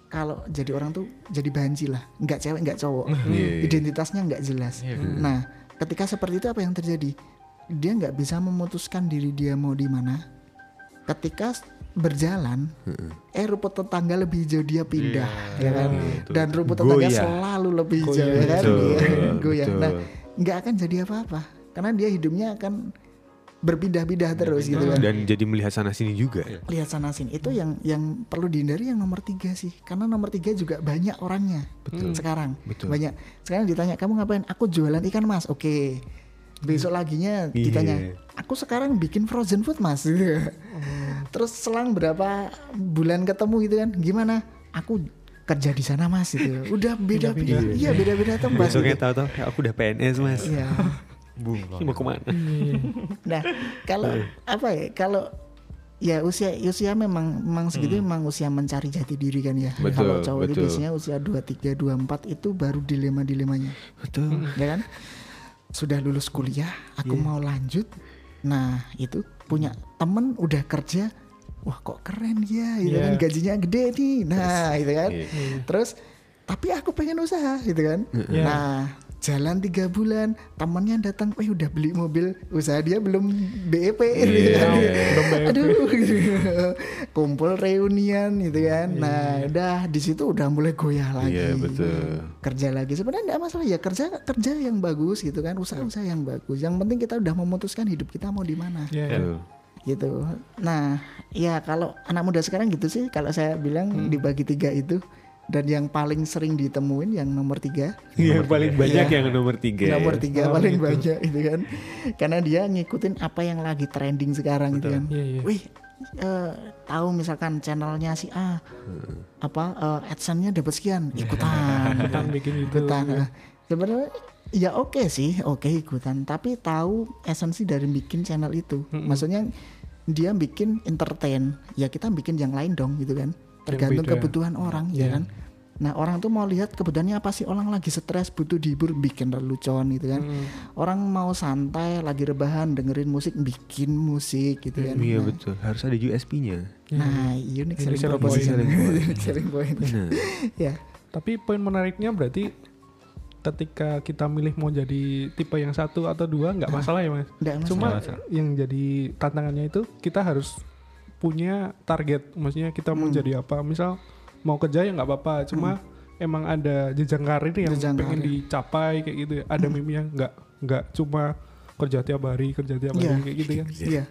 kalau jadi orang tuh jadi banci lah. Nggak cewek nggak cowok. Iya, iya. identitasnya nggak jelas. Nah ketika seperti itu apa yang terjadi? Dia nggak bisa memutuskan diri dia mau di mana. Ketika berjalan eh rumput tetangga lebih hijau dia pindah ya kan? betul. dan rumput tetangga Goyah. selalu lebih hijau ya kan? Betul, Iya, goyah. Nah betul. nggak akan jadi apa-apa. Karena dia hidupnya akan berpindah-pindah terus gitu kan. Dan jadi melihat sana sini juga. lihat sana sini. Itu yang yang perlu dihindari yang nomor tiga sih. Karena nomor tiga juga banyak orangnya sekarang. Betul. banyak. Sekarang ditanya kamu ngapain? Aku jualan ikan mas. Oke. Besok laginya Iya. ditanya aku sekarang bikin frozen food mas. Terus selang berapa bulan ketemu gitu kan gimana? Aku kerja di sana mas itu udah beda beda iya beda beda tempat Besoknya gitu. tahu-tahu aku udah PNS mas. Iya. Bung. Mau ke mana? Nah, kalau apa ya? Kalau ya usia usia memang memang segitu memang usia mencari jati diri kan ya. Betul, kalau cowok itu betul. biasanya usia 23 24 itu baru dilema-dilemanya. Betul. Ya kan? Sudah lulus kuliah, aku mau lanjut. Nah, itu punya temen udah kerja Wah kok keren ya, gitu Iya. kan gajinya gede nih, nah itu kan. Iya. Terus tapi aku pengen usaha, gitu kan. Iya. Nah jalan tiga bulan, temennya datang, eh udah beli mobil, usaha dia belum BEP, gitu Iya, kan. iya, iya. Belum BEP. Aduh, gitu. kumpul reunian gitu kan. Iya. Nah udah di situ udah mulai goyah lagi. Iya betul. Kerja lagi sebenarnya enggak masalah ya kerja kerja yang bagus gitu kan, usaha-usaha yang bagus. Yang penting kita udah memutuskan hidup kita mau di mana Iya, iya. Betul. gitu. Nah, ya kalau anak muda sekarang gitu sih, kalau saya bilang Hmm. dibagi tiga itu dan yang paling sering ditemuin yang nomor tiga, Iya paling banyak Iya. yang nomor tiga. nomor ya. tiga Oh, paling gitu. banyak itu kan, karena dia ngikutin apa yang lagi trending sekarang gitu kan. Iya, iya. Wih, eh, tahu misalkan channelnya si A, Hmm. apa eh, adsense-nya dapat sekian, ikutan, Ikutan bikin itu. ikutan. Nah, Sebenarnya ya oke sih, oke ikutan. Tapi tahu esensi dari bikin channel itu. Maksudnya dia bikin entertain, ya kita bikin yang lain dong gitu kan. Tergantung beda. kebutuhan orang ya Iya. kan. Nah orang tuh mau lihat kebutuhannya apa sih orang lagi stres butuh dihibur bikin lelucon gitu kan. Hmm. Orang mau santai lagi rebahan dengerin musik bikin musik gitu kan. Iya Nah, betul. Harus ada USP-nya. Nah, unique Unique selling proposition. point. Unique selling point. Ya. Tapi poin menariknya berarti ketika kita milih mau jadi tipe yang satu atau dua nggak masalah ya mas. Nggak masalah. Cuma masalah. yang jadi tantangannya itu kita harus punya target. Maksudnya kita mau Hmm. jadi apa? Misal mau kerja ya nggak apa-apa. Cuma emang ada jenjang karir yang Jenjang pengen karir. dicapai kayak gitu. ya. Ada mimpi yang nggak nggak cuma kerja tiap hari kerja tiap hari Iya. kayak gitu kan. Iya.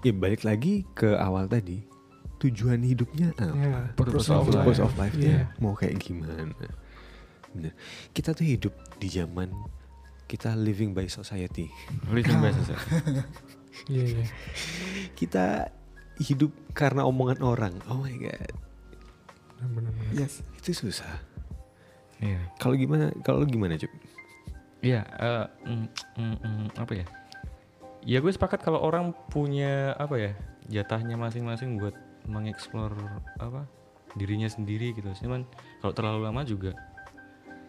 Ya balik lagi ke awal tadi. Tujuan hidupnya apa? Ya, Purpose of life. Purpose of life-nya Iya. mau kayak gimana? Bener. Kita tuh hidup di zaman kita living by society. Living best ya. Iya, iya. Kita hidup karena omongan orang. Oh my god, Benar-benar. Yes. itu susah. Iya. Kalau gimana? Kalau gimana Cuk? Iya, eh, mm, mm, mm, apa ya? Ya gue sepakat kalau orang punya apa ya jatahnya masing-masing buat mengeksplor apa dirinya sendiri gitu. Cuman kalau terlalu lama juga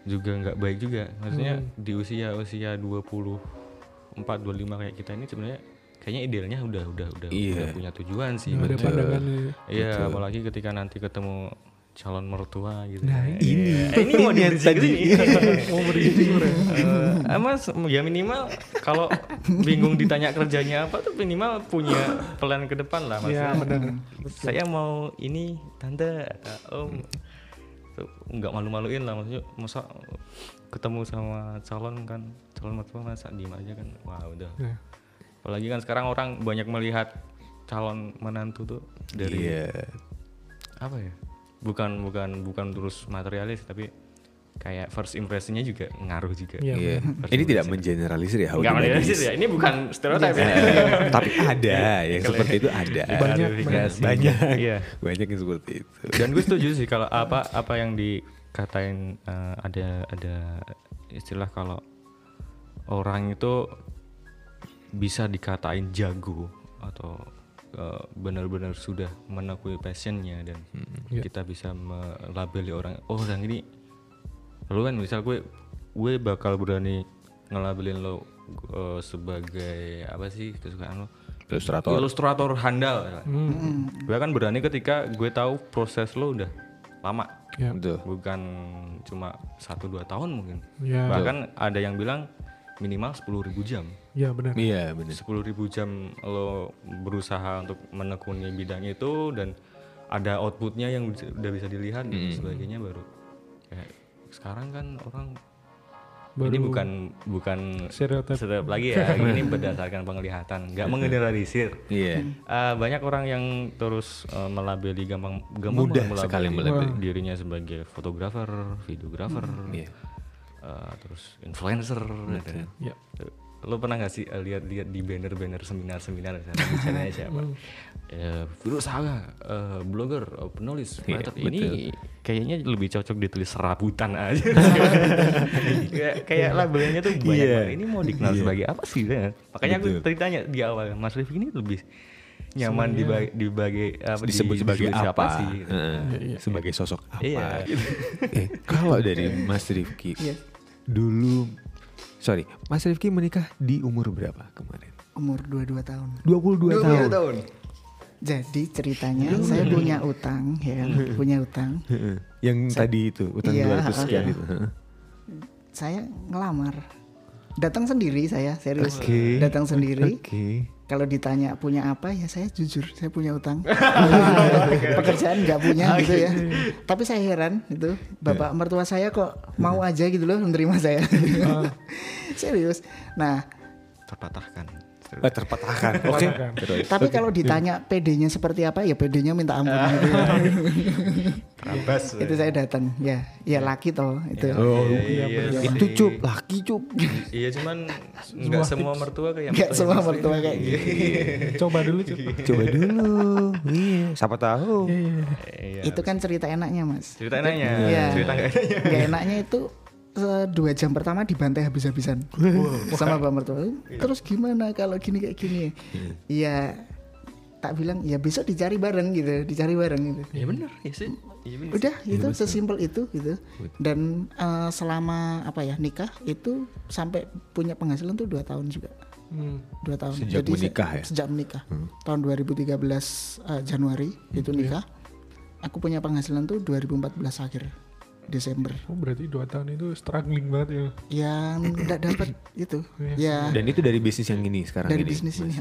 juga nggak baik juga. Maksudnya di usia usia 24 25 kayak kita ini sebenarnya kayaknya idealnya udah udah udah, Iya. udah punya tujuan sih. Pandangan Iya, apalagi ketika nanti ketemu calon mertua gitu. Nah, ya. ini. Iya. ini mau diberi tadi. mau bro. Eh, Mas ya minimal kalau bingung ditanya kerjanya apa tuh minimal punya plan ke depan lah Mas. Iya benar. Saya mau ini tante eh, om Tuh, nggak malu-maluin lah maksudnya masa ketemu sama calon kan calon mertua masa diem aja kan wah udah Iya. Apalagi kan sekarang orang banyak melihat calon menantu tuh dari Iya. apa ya bukan bukan bukan terus materialis tapi kayak first impressionnya juga ngaruh juga Iya, Iya. First Ini tidak mengeneralisir ya. how Nggak to generalisir ladies. ya ini bukan stereotip ya Tapi ada yang seperti itu ada. Banyak, Klarifikasi. Banyak. iya Banyak yang seperti itu. dan gue setuju sih kalau apa apa yang dikatain eh, ada ada istilah kalau orang itu bisa dikatain jago atau eh, benar-benar sudah menekuni passionnya dan Iya. kita bisa melabeli orang oh orang ini lu kan misal gue gue bakal berani ngelabelin lo eh, sebagai apa sih kesukaan lo Ilustrator. ilustrator handal Hmm. gue kan berani ketika gue tahu proses lo udah lama. Betul. bukan cuma satu dua tahun mungkin Ya. bahkan ada yang bilang minimal 10.000 jam Ya benar. Iya benar. 10.000 jam lo berusaha untuk menekuni bidang itu dan ada outputnya yang udah bisa dilihat dan sebagainya baru kayak sekarang kan orang ini Baru bukan bukan stereotip. stereotip lagi ya ini berdasarkan penglihatan nggak mengeneralisir Iya. Eh, banyak orang yang terus eh, melabeli gampang gampang Mudah banget sekali melabeli. dirinya sebagai fotografer, videografer, Iya. Eh, terus influencer. gitu kan. Ya. Lo pernah gak sih eh, lihat-lihat di banner-banner seminar-seminar misalnya siapa? Eh, berusaha, eh, blogger, eh, penulis, Iya, writer. ini kayaknya lebih cocok ditulis serabutan aja. kayak, kayak labelnya tuh banyak Iya. banget. Ini mau dikenal Iya. sebagai apa sih? ya? Makanya aku Betul. tadi tanya di awal, Mas Rifki ini lebih nyaman dibagi, dibagi apa, disebut di- sebagai disebut apa? siapa sih? Heeh, sebagai sosok apa? Iya. gitu. eh, kalau dari Mas Rifki, Iya. Dulu, sorry, Mas Rifki menikah di umur berapa kemarin? Umur 22 tahun. 22, tahun. Jadi ceritanya saya punya utang ya, punya utang. Heeh. Yang tadi itu utang Iya, 200 sekian iya. itu. Saya ngelamar. Datang sendiri saya, serius. Oke. Datang sendiri. Oke. Kalau ditanya punya apa ya saya jujur saya punya utang. Pekerjaan nggak punya gitu ya. Tapi saya heran itu bapak mertua saya kok mau aja gitu loh menerima saya. Serius. Nah Terpatahkan. Eh, terpatahkan. Oke. Terus. tapi kalau ditanya PD-nya seperti apa ya PD-nya minta ampun gitu. Terabas. itu saya datang ya ya laki toh itu. Oh, iya, iya, itu cup, laki cup. Iya cuman nggak semua mertua kayak Nggak semua mertua kayak gitu. Coba dulu coba. Coba dulu. Iya, siapa tahu. Iya. Itu kan cerita enaknya mas. cerita enaknya. Iya. Cerita nggak enaknya. Enaknya itu eh, dua jam pertama dibantai habis-habisan sama bapak mertua. Terus gimana kalau gini kayak gini? Iya tak bilang ya besok dicari bareng gitu, dicari bareng gitu. Iya benar, iya sih. Iya benar. Udah itu sesimpel itu gitu. Dan eh, selama apa ya nikah itu sampai punya penghasilan tuh dua tahun juga. Hmm. Dua tahun. Sejak se- menikah ya? Sejak menikah. Tahun 2013 eh, Januari itu nikah. Aku punya penghasilan tuh 2014 akhir Desember. Oh berarti dua tahun itu struggling banget ya. Yang tidak dapat itu. Ya Dan itu dari bisnis yang ini sekarang dari ini. bisnis ini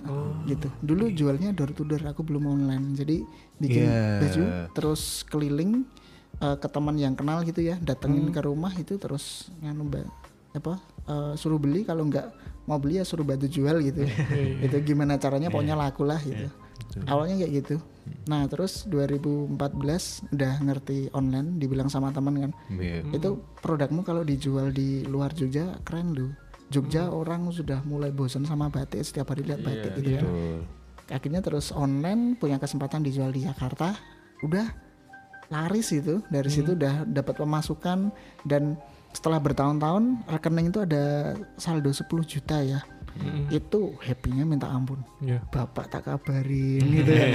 gitu. Dulu jualnya door to door, aku belum online. Jadi bikin Iya. baju terus keliling eh, ke teman yang kenal gitu ya, datengin ke rumah itu terus nganu apa eh, suruh beli kalau nggak mau beli ya suruh bantu jual gitu. itu gimana caranya pokoknya laku lah gitu. Awalnya kayak gitu. Nah, terus 2014 udah ngerti online dibilang sama teman kan. Iya. Itu produkmu kalau dijual di luar Jogja keren lu. Jogja orang sudah mulai bosan sama batik setiap hari lihat batik gitu kan. Betul. Akhirnya terus online punya kesempatan dijual di Jakarta. Udah laris itu. Dari situ udah dapat pemasukan dan setelah bertahun-tahun rekening itu ada saldo 10 juta ya. Itu happy-nya minta ampun. Iya. bapak tak kabarin gitu ya.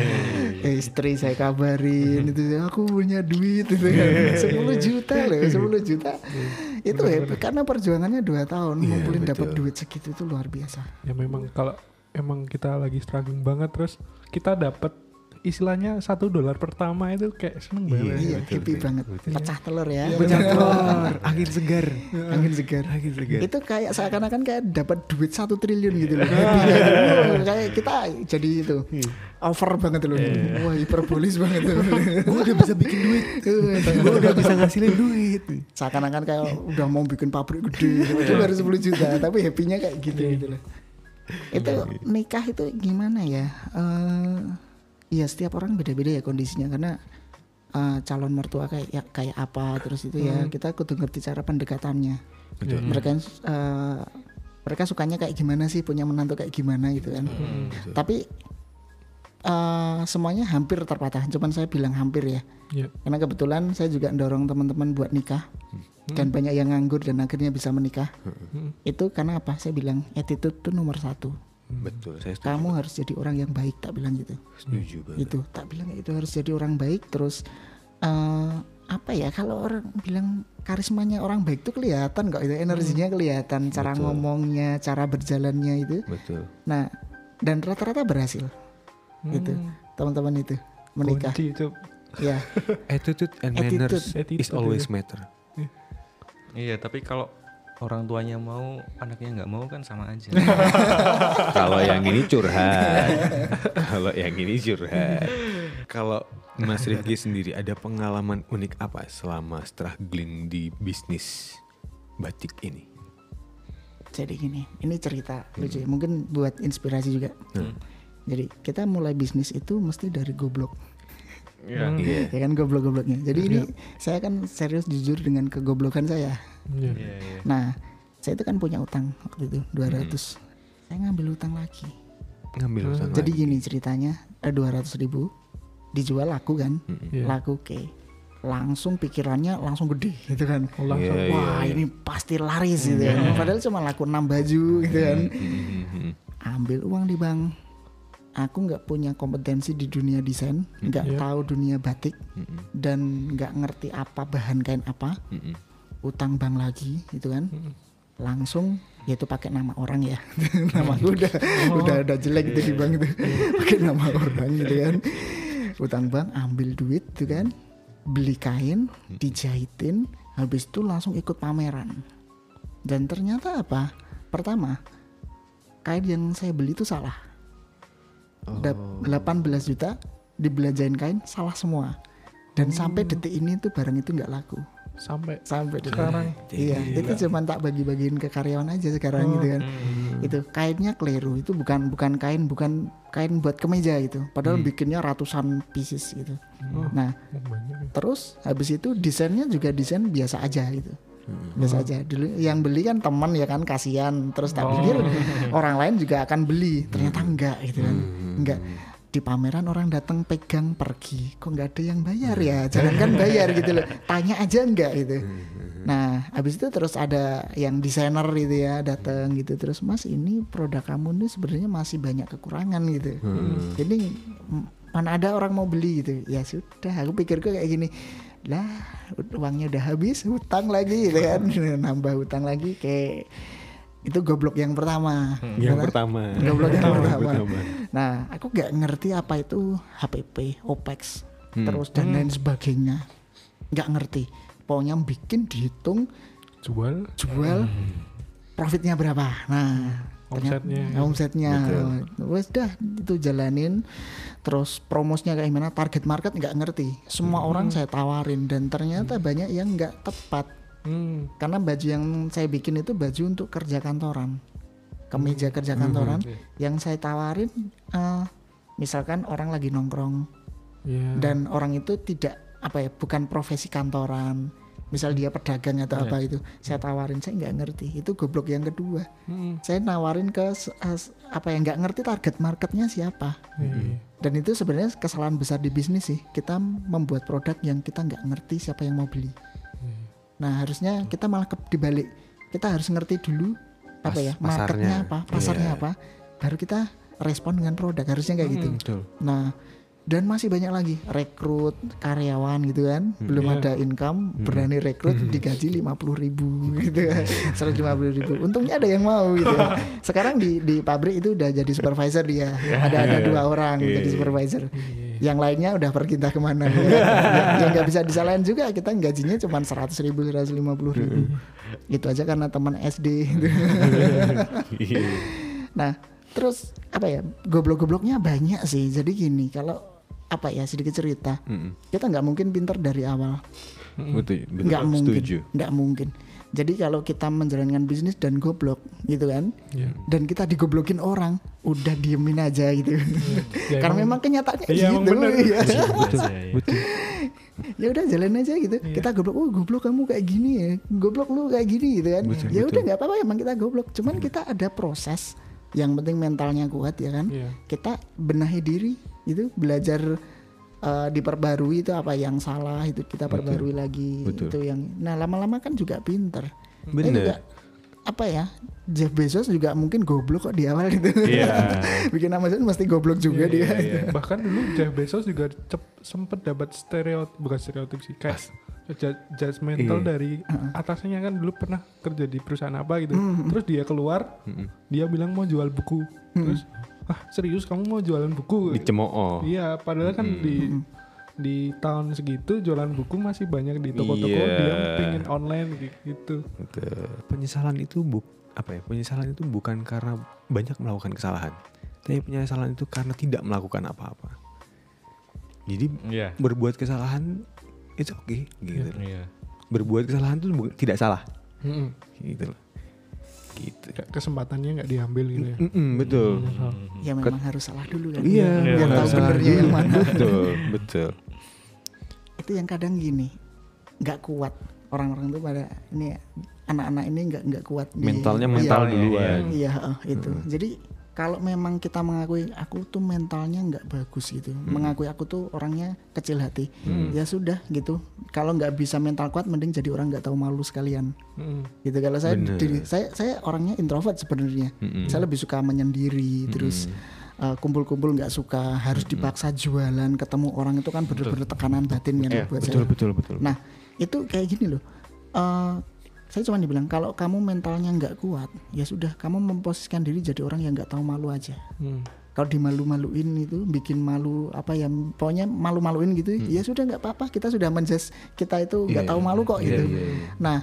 istri saya kabarin itu aku punya duit itu kan. 10 juta loh 10 juta. Itu happy karena perjuangannya dua tahun ngumpulin dapat duit segitu itu luar biasa. Ya memang kalau emang kita lagi struggling banget terus kita dapat istilahnya satu dolar pertama itu kayak seneng banget. iya happy banget. pecah telur ya. Pecah telur, angin segar. angin segar. Angin segar. itu kayak seakan-akan kayak dapat duit satu triliun gitu loh. Gitu. Kayak kita jadi itu over banget loh. Wah hiperbolis banget Gue udah bisa bikin duit. Gue udah bisa ngasilin duit. seakan-akan kayak udah mau bikin pabrik gede. Itu baru 10 juta tapi happy-nya kayak gitu gitu loh. Itu nikah itu gimana ya? Eh iya setiap orang beda-beda ya kondisinya karena eh, calon mertua kayak ya, kayak apa terus itu ya kita kudu ngerti cara pendekatannya. Mereka eh, mereka sukanya kayak gimana sih punya menantu kayak gimana gitu kan. Tapi eh, semuanya hampir terpatah cuman saya bilang hampir ya. Iya. karena kebetulan saya juga dorong teman-teman buat nikah dan banyak yang nganggur dan akhirnya bisa menikah. Itu karena apa? Saya bilang attitude itu nomor satu Betul, saya setuju. kamu harus jadi orang yang baik tak bilang gitu Setuju banget. itu tak bilang itu harus jadi orang baik terus eh apa ya kalau orang bilang karismanya orang baik itu kelihatan kok itu energinya kelihatan cara Betul. ngomongnya cara berjalannya itu Betul. nah dan rata-rata berhasil gitu teman-teman itu menikah Kunci itu ya Attitude and Attitude. manners is Attitude, always iya. matter. Iya, tapi kalau orang tuanya mau, anaknya nggak mau kan sama aja. Kalau yang ini curhat. Kalau yang ini curhat. Kalau Mas Rifki sendiri ada pengalaman unik apa selama struggling di bisnis batik ini? jadi gini ini cerita lucu ya. mungkin buat inspirasi juga jadi kita mulai bisnis itu mesti dari goblok Iya. Iya. ya kan goblok-gobloknya jadi ini saya kan serius jujur dengan kegoblokan saya Iya. Iya, iya. nah saya itu kan punya utang waktu itu 200 saya ngambil utang lagi Ngambil utang jadi lagi. gini ceritanya ada 200 ribu dijual laku kan Iya. laku oke langsung pikirannya langsung gede gitu kan. Langsung. Iya, Wah ini pasti laris gitu kan. Padahal cuma laku 6 baju gitu kan. Ambil uang di bank. Aku nggak punya kompetensi di dunia desain, nggak Iya. tahu dunia batik dan nggak ngerti apa bahan kain apa. Utang bank lagi gitu kan. Langsung yaitu pakai nama orang ya. nama aku udah udah udah jelek gitu di bank itu. pakai nama orang gitu kan. Utang bank ambil duit gitu kan. Beli kain, dijahitin, habis itu langsung ikut pameran. Dan ternyata apa? Pertama, kain yang saya beli itu salah. Dap- 18 juta dibelanjain kain salah semua. Dan sampai detik ini tuh barang itu nggak laku. Sampai Sampai detik sekarang. Iya, itu cuma tak bagi-bagiin ke karyawan aja sekarang gitu kan. Itu kainnya keliru, itu bukan bukan kain, bukan kain buat kemeja gitu. Padahal bikinnya ratusan pieces gitu. Nah, Oh, banyak ya. terus habis itu desainnya juga desain biasa aja gitu. Biasa aja. Dulu yang beli kan teman ya kan kasihan. Terus tak pikir orang lain juga akan beli. Ternyata enggak gitu kan. Enggak. Di pameran orang datang pegang pergi. Kok nggak ada yang bayar ya? Jangan kan bayar gitu loh. Tanya aja enggak gitu. Nah, habis itu terus ada yang desainer gitu ya datang gitu terus Mas ini produk kamu ini sebenarnya masih banyak kekurangan gitu. Jadi m- mana ada orang mau beli gitu. Ya sudah, aku pikirku kayak gini. Lah, uangnya udah habis, hutang lagi gitu kan. Nambah hutang lagi kayak itu goblok yang pertama. Yang Karena- pertama. Goblok yang pertama. pertama. Nah, aku nggak ngerti apa itu HPP, OPEX, Hmm. terus dan lain sebagainya. Nggak ngerti. Pokoknya bikin dihitung Jual jual profitnya berapa. Nah, omsetnya. omsetnya. Wes dah itu jalanin. Terus promosnya kayak gimana, target market nggak ngerti. Semua orang saya tawarin dan ternyata banyak yang nggak tepat. Hmm. Karena baju yang saya bikin itu baju untuk kerja kantoran. Kemeja kerja kantoran. yang saya tawarin eh, misalkan orang lagi nongkrong. Iya. dan orang itu tidak apa ya bukan profesi kantoran. Misal dia pedagang atau apa itu. Saya tawarin saya nggak ngerti. Itu goblok yang kedua. Hmm. saya nawarin ke as- apa yang nggak ngerti target marketnya siapa. Iya. dan itu sebenarnya kesalahan besar di bisnis sih. Kita membuat produk yang kita nggak ngerti siapa yang mau beli nah harusnya kita malah ke dibalik kita harus ngerti dulu apa Pas- ya marketnya pasarnya. apa pasarnya Iya. apa baru kita respon dengan produk harusnya kayak gitu Betul. Nah, dan masih banyak lagi rekrut karyawan gitu kan, belum Iya. ada income, berani rekrut digaji lima puluh ribu gitu kan, seratus lima puluh ribu. Untungnya ada yang mau gitu. ya. Sekarang di di pabrik itu udah jadi supervisor dia, ada ada dua orang jadi supervisor. Yang lainnya udah pergi entah ke mana. ya. yang nggak bisa disalahin juga kita gajinya cuma seratus ribu, seratus lima puluh ribu. Itu aja karena teman SD. gitu. Iya. Nah, terus apa ya? Goblok-gobloknya banyak sih. Jadi gini, kalau apa ya sedikit cerita, Mm-mm. kita nggak mungkin pinter dari awal, betul. nggak mungkin, Setuju. nggak mungkin. Jadi kalau kita menjalankan bisnis dan goblok, gitu kan, Iya. dan kita digoblokin orang, udah diemin aja gitu. Ya, Karena emang- memang kenyataannya Iya, emang gitu. bener. Betul. Betul. ya udah jalan aja gitu. Kita goblok, oh goblok kamu kayak gini ya, goblok lu kayak gini gitu kan. Betul, ya udah nggak apa-apa emang kita goblok. Cuman kita ada proses. Yang penting mentalnya kuat ya kan. Iya. Kita benahi diri itu belajar eh, diperbarui itu apa yang salah itu kita perbarui lagi Betul. itu yang nah lama-lama kan juga pinter Eh, Bener. juga, apa ya Jeff Bezos juga mungkin goblok kok di awal gitu Iya. bikin Amazon mesti goblok juga dia Bahkan dulu Jeff Bezos juga cep- sempet dapat stereotip bukan stereotip sih kayak ju- judgmental Iya. dari atasnya kan dulu pernah kerja di perusahaan apa gitu. Hmm. Terus dia keluar, Mm-mm. dia bilang mau jual buku. Terus ah serius kamu mau jualan buku? Dicemooh. Iya, padahal kan di di tahun segitu jualan buku masih banyak di toko-toko Iya. dia pengen online gitu. Betul. Penyesalan itu bu apa ya? Penyesalan itu bukan karena banyak melakukan kesalahan, tapi penyesalan itu karena tidak melakukan apa-apa. Jadi Iya. berbuat kesalahan it's okay gitu. Iya. Berbuat kesalahan itu tidak salah Mm-mm. gitu loh. Gitu. Kesempatannya nggak diambil gitu ya. Mm-mm, betul. ya memang harus salah dulu kan Iya, biar harus tahu benernya yang mana Betul, betul. itu yang kadang gini nggak kuat orang-orang tuh pada ini ya, anak-anak ini nggak nggak kuat di- Mentalnya iya, mental Mentalnya, duluan. iya oh, itu jadi kalau memang kita mengakui aku tuh mentalnya nggak bagus gitu. Mengakui aku tuh orangnya kecil hati. Ya sudah gitu. Kalau nggak bisa mental kuat mending jadi orang nggak tahu malu sekalian. Mm. gitu. Kalau saya Bener. diri- saya saya orangnya introvert sebenarnya. Mm-mm. saya lebih suka menyendiri terus uh, kumpul-kumpul nggak suka harus dipaksa jualan ketemu orang itu kan bener-bener tekanan batin kan Iya, buat betul saya. betul betul. nah itu kayak gini loh. Eh, saya cuma dibilang kalau kamu mentalnya nggak kuat ya sudah kamu memposisikan diri jadi orang yang nggak tahu malu aja. Mm. kalau dimalu-maluin itu bikin malu apa ya pokoknya malu-maluin gitu ya sudah nggak apa-apa kita sudah menjas kita itu nggak Iya, tahu malu kok iya, gitu. iya, iya. nah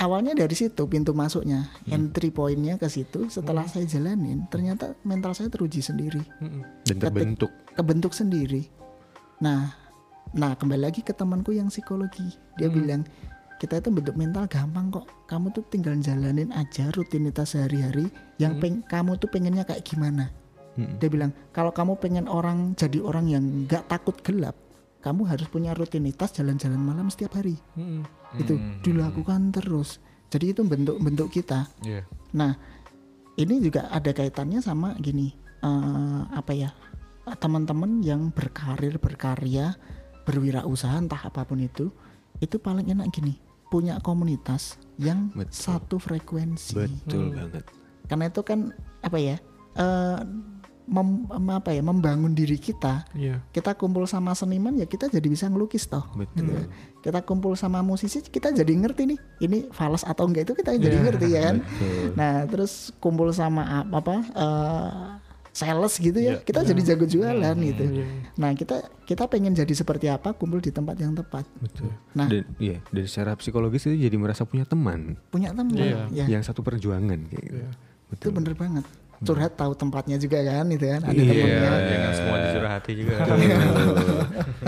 awalnya dari situ pintu masuknya entry pointnya ke situ setelah saya jalanin ternyata mental saya teruji sendiri. Mm-mm. Dan terbentuk. kebentuk sendiri. Nah nah kembali lagi ke temanku yang psikologi. Dia bilang kita itu bentuk mental gampang kok. Kamu tuh tinggal jalanin aja rutinitas sehari-hari yang peng- kamu tuh pengennya kayak gimana. Mm. dia bilang kalau kamu pengen orang jadi orang yang nggak takut gelap kamu harus punya rutinitas jalan-jalan malam setiap hari. Mm-mm. itu dilakukan terus. Jadi itu bentuk-bentuk kita. Iya. nah ini juga ada kaitannya sama gini eh, apa ya teman-teman yang berkarir berkarya berwirausaha entah apa pun itu itu paling enak gini punya komunitas yang Betul. satu frekuensi Betul banget. karena itu kan apa ya eh, mem- em- apa ya membangun diri kita Iya. kita kumpul sama seniman ya kita jadi bisa ngelukis toh Betul. gitu ya. kita kumpul sama musisi kita jadi ngerti nih ini fals atau enggak itu kita jadi Iya. ngerti ya kan Betul. nah terus kumpul sama ap- apa eh, sales gitu ya kita jadi jago jualan gitu Iya. nah kita kita pengen jadi seperti apa kumpul di tempat yang tepat Betul. Nah. Dan iya, dari secara psikologis itu jadi merasa punya teman punya teman Iya. ya yang satu perjuangan kayak gitu. Iya. itu Betul. bener banget curhat tahu tempatnya juga kan itu kan ada Iya. temennya Jangan semua dicurhati juga.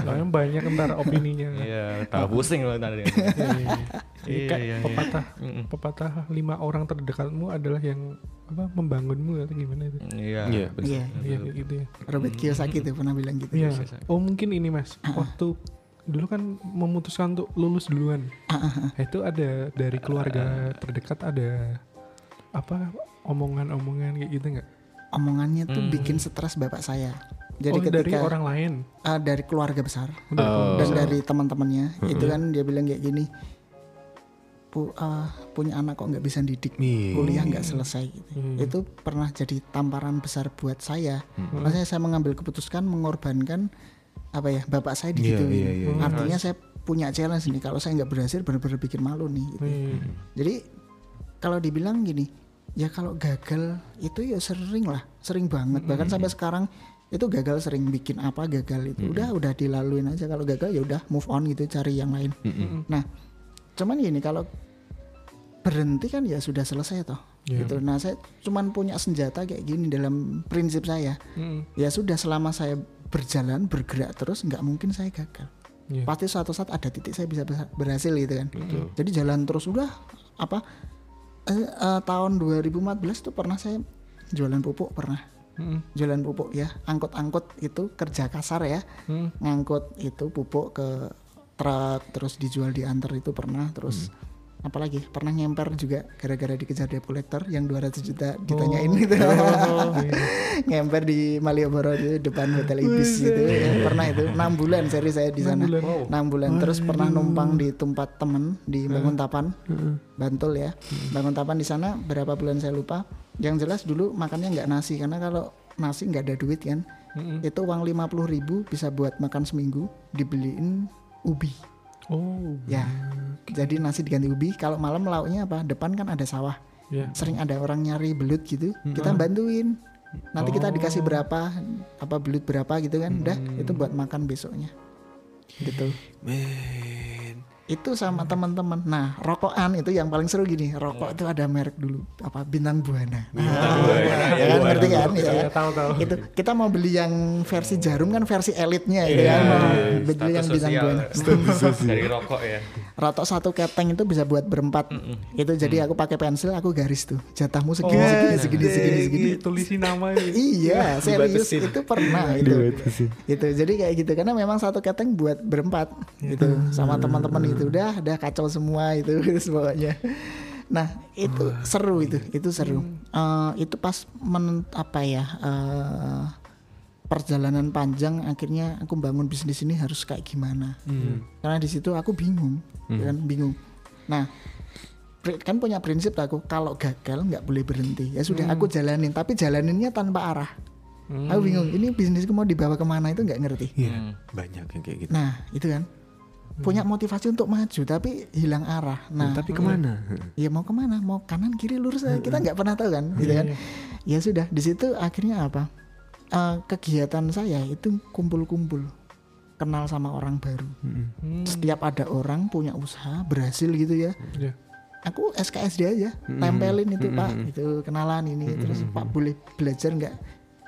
Soalnya banyak ntar opininya. Iya, tambah pusing loh tadi. Iya, iya. Iya, iya, iya. pepatah pepatah lima orang terdekatmu adalah yang apa membangunmu atau gimana itu? Iya. Iya, iya Iya gitu ya. Robert Kiyosaki tuh pernah bilang gitu Iya. Oh mungkin ini mas. Waktu dulu kan memutuskan untuk lulus duluan. Nah, itu ada dari keluarga terdekat ada apa omongan-omongan kayak gitu nggak? omongannya tuh bikin stres bapak saya jadi oh dari ketika orang lain. ah, dari keluarga besar Oh. dan dari teman-temannya itu kan dia bilang kayak gini Pu- ah, punya anak kok nggak bisa didik Iya. kuliah nggak selesai gitu. Hmm. itu pernah jadi tamparan besar buat saya makanya saya mengambil keputusan mengorbankan apa ya bapak saya digituin iya, iya, iya. artinya saya punya challenge nih kalau saya nggak berhasil benar-benar bikin malu nih gitu. Hmm. jadi kalau dibilang gini ya kalau gagal itu ya sering lah sering banget. Bahkan sampai sekarang itu gagal sering bikin apa gagal itu. Udah udah dilaluin aja. Kalau gagal ya udah move on gitu cari yang lain. Nah cuman gini kalau berhenti kan ya sudah selesai toh Iya. gitu. Nah saya cuman punya senjata kayak gini dalam prinsip saya. Hmm. ya sudah selama saya berjalan bergerak terus nggak mungkin saya gagal. Iya. pasti suatu saat ada titik saya bisa ber- berhasil gitu kan. Jadi jalan terus udah apa eh, eh, tahun 2014 tuh pernah saya jualan pupuk pernah Hmm. jualan pupuk ya angkut-angkut itu kerja kasar ya Hmm. ngangkut itu pupuk ke truk terus dijual diantar itu pernah terus apalagi pernah nyemper juga gara-gara dikejar debt collector yang 200 juta ditanyain gitu. Nyemper di Malioboro itu depan hotel Ibis gitu. ya. pernah itu enam bulan seri saya di sana. enam bulan. Terus pernah numpang di tempat temen di Banguntapan Bantul ya. Banguntapan di sana berapa bulan saya lupa. Yang jelas dulu makannya nggak nasi karena kalau nasi nggak ada duit kan Mm-mm. itu uang 50.000 ribu bisa buat makan seminggu dibeliin ubi Oh. ya jadi nasi diganti ubi. Kalau malam lauknya apa? Depan kan ada sawah. Ya. sering ada orang nyari belut gitu. Kita bantuin. Nanti kita dikasih berapa apa belut berapa gitu kan. Udah itu buat makan besoknya. Gitu. Itu sama teman-teman. Nah rokokan itu yang paling seru gini. Rokok itu ada merek dulu. Apa? Bintang buana. Nah, ya kan? Ngerti kan? Ya Iya, tahu tahu. itu kita mau beli yang versi jarum kan versi elitnya gitu kan? Mau beli yang bintang sosial. buana. Dari rokok ya. rotok satu keteng itu bisa buat berempat. Itu jadi aku pakai pensil aku garis tuh. Jatahmu segini Oh, segini segini segini segini. Tulisin nama iya serius itu pernah itu itu jadi kayak gitu. Karena memang satu keteng buat berempat gitu. Sama teman-teman itu udah udah kacau semua itu pokoknya Nah itu seru itu, itu seru. Eh, itu pas men apa ya eh, perjalanan panjang akhirnya aku bangun bisnis ini harus kayak gimana. Karena di situ aku bingung, ya kan bingung. Nah kan punya prinsip aku kalau gagal nggak boleh berhenti. Ya sudah aku jalanin, tapi jalaninnya tanpa arah. Aku bingung, ini bisnisku mau dibawa ke mana itu nggak ngerti. Iya, banyak yang kayak gitu. Nah itu kan punya motivasi untuk maju tapi hilang arah. Nah Tapi ke mana? ya mau ke mana? Mau kanan kiri lurus aja. kita nggak pernah tahu kan gitu kan? Ya sudah di situ akhirnya apa? Eh, kegiatan saya itu kumpul-kumpul kenal sama orang baru. Setiap ada orang punya usaha berhasil gitu ya. Iya. aku SKSD aja tempelin itu pak itu kenalan ini terus pak boleh belajar nggak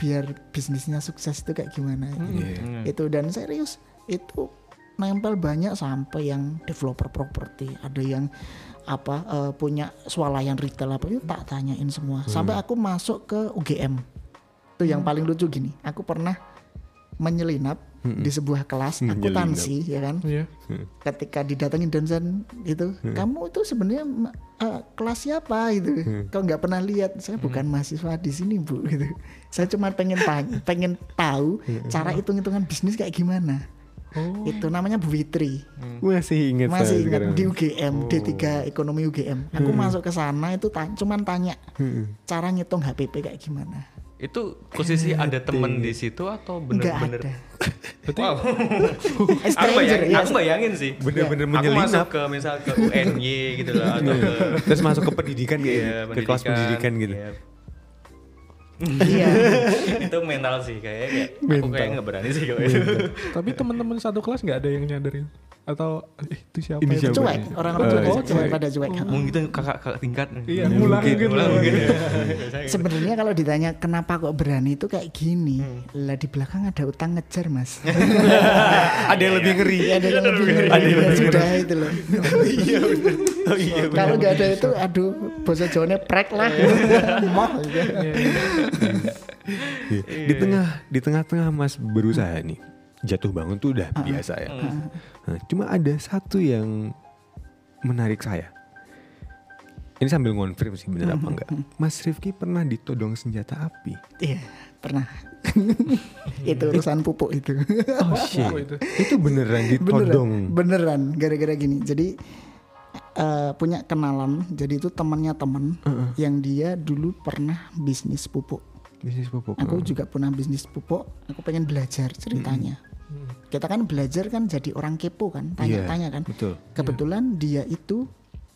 biar bisnisnya sukses itu kayak gimana? Iya. itu dan serius itu nempel banyak sampai yang developer properti. Ada yang apa eh, punya swalayan retail apa itu tak tanyain semua. Sampai aku masuk ke UGM itu yang paling lucu gini. Aku pernah menyelinap di sebuah kelas akuntansi ya kan? Iya. ketika didatengin dosen itu kamu itu sebenarnya eh, kelas siapa itu kau nggak pernah lihat? Saya bukan mahasiswa di sini bu gitu. Saya cuma pengen tanya pengen tahu cara hitung hitungan bisnis kayak gimana itu namanya Bu Fitri Masih ingat masih ingat. Di UGM D3 ekonomi UGM aku masuk ke sana itu ta- cuman tanya cara ngitung HPP kayak gimana? Itu posisi ada temen di situ atau bener-bener? ada. Wow. Aku, stranger bayangin, ya aku bayangin sih. Bener-bener Aku masuk menyelinap. ke misal ke UNY gitu lah atau ke Terus masuk ke pendidikan kayak Iya, ke kelas pendidikan gitu. iya. Iya itu mental sih kayaknya kayak aku Mental. kayak nggak berani sih kalau itu. Tapi teman-teman satu kelas nggak ada yang nyadarin atau eh, itu siapa? Ini itu? siapa? cuek orang-orang Oh, cuek, oh, cuek pada cuek Mungkin itu kakak kakak tingkat. Iya, ngulang mungkin. Ngulang mungkin ya. Sebenarnya kalau ditanya kenapa kok berani itu kayak gini, lah di belakang ada utang ngejar mas. Ada yang lebih ngeri. Iya, ada yang lebih ngeri. Ada yang Ya lebih sudah itu loh. Oh iya. kalau nggak ada itu, aduh, bahasa Jawanya prek lah. Moh. gitu. Iya. Di tengah di tengah-tengah Mas berusaha nih. Jatuh bangun tuh udah biasa ya. Nah, cuma ada satu yang menarik saya. Ini sambil ngonfirm sih bener apa enggak. Mas Rifki pernah ditodong senjata api. Iya, pernah. itu urusan pupuk itu. Oh shit. itu. Itu beneran ditodong. beneran, beneran. Gara-gara gini. Jadi eh, punya kenalan. Jadi itu temannya teman yang dia dulu pernah bisnis pupuk. Bisnis pupuk. Aku juga pernah bisnis pupuk. Aku pengen belajar ceritanya. Kita kan belajar kan jadi orang kepo kan, tanya-tanya kan. Betul. Kebetulan dia itu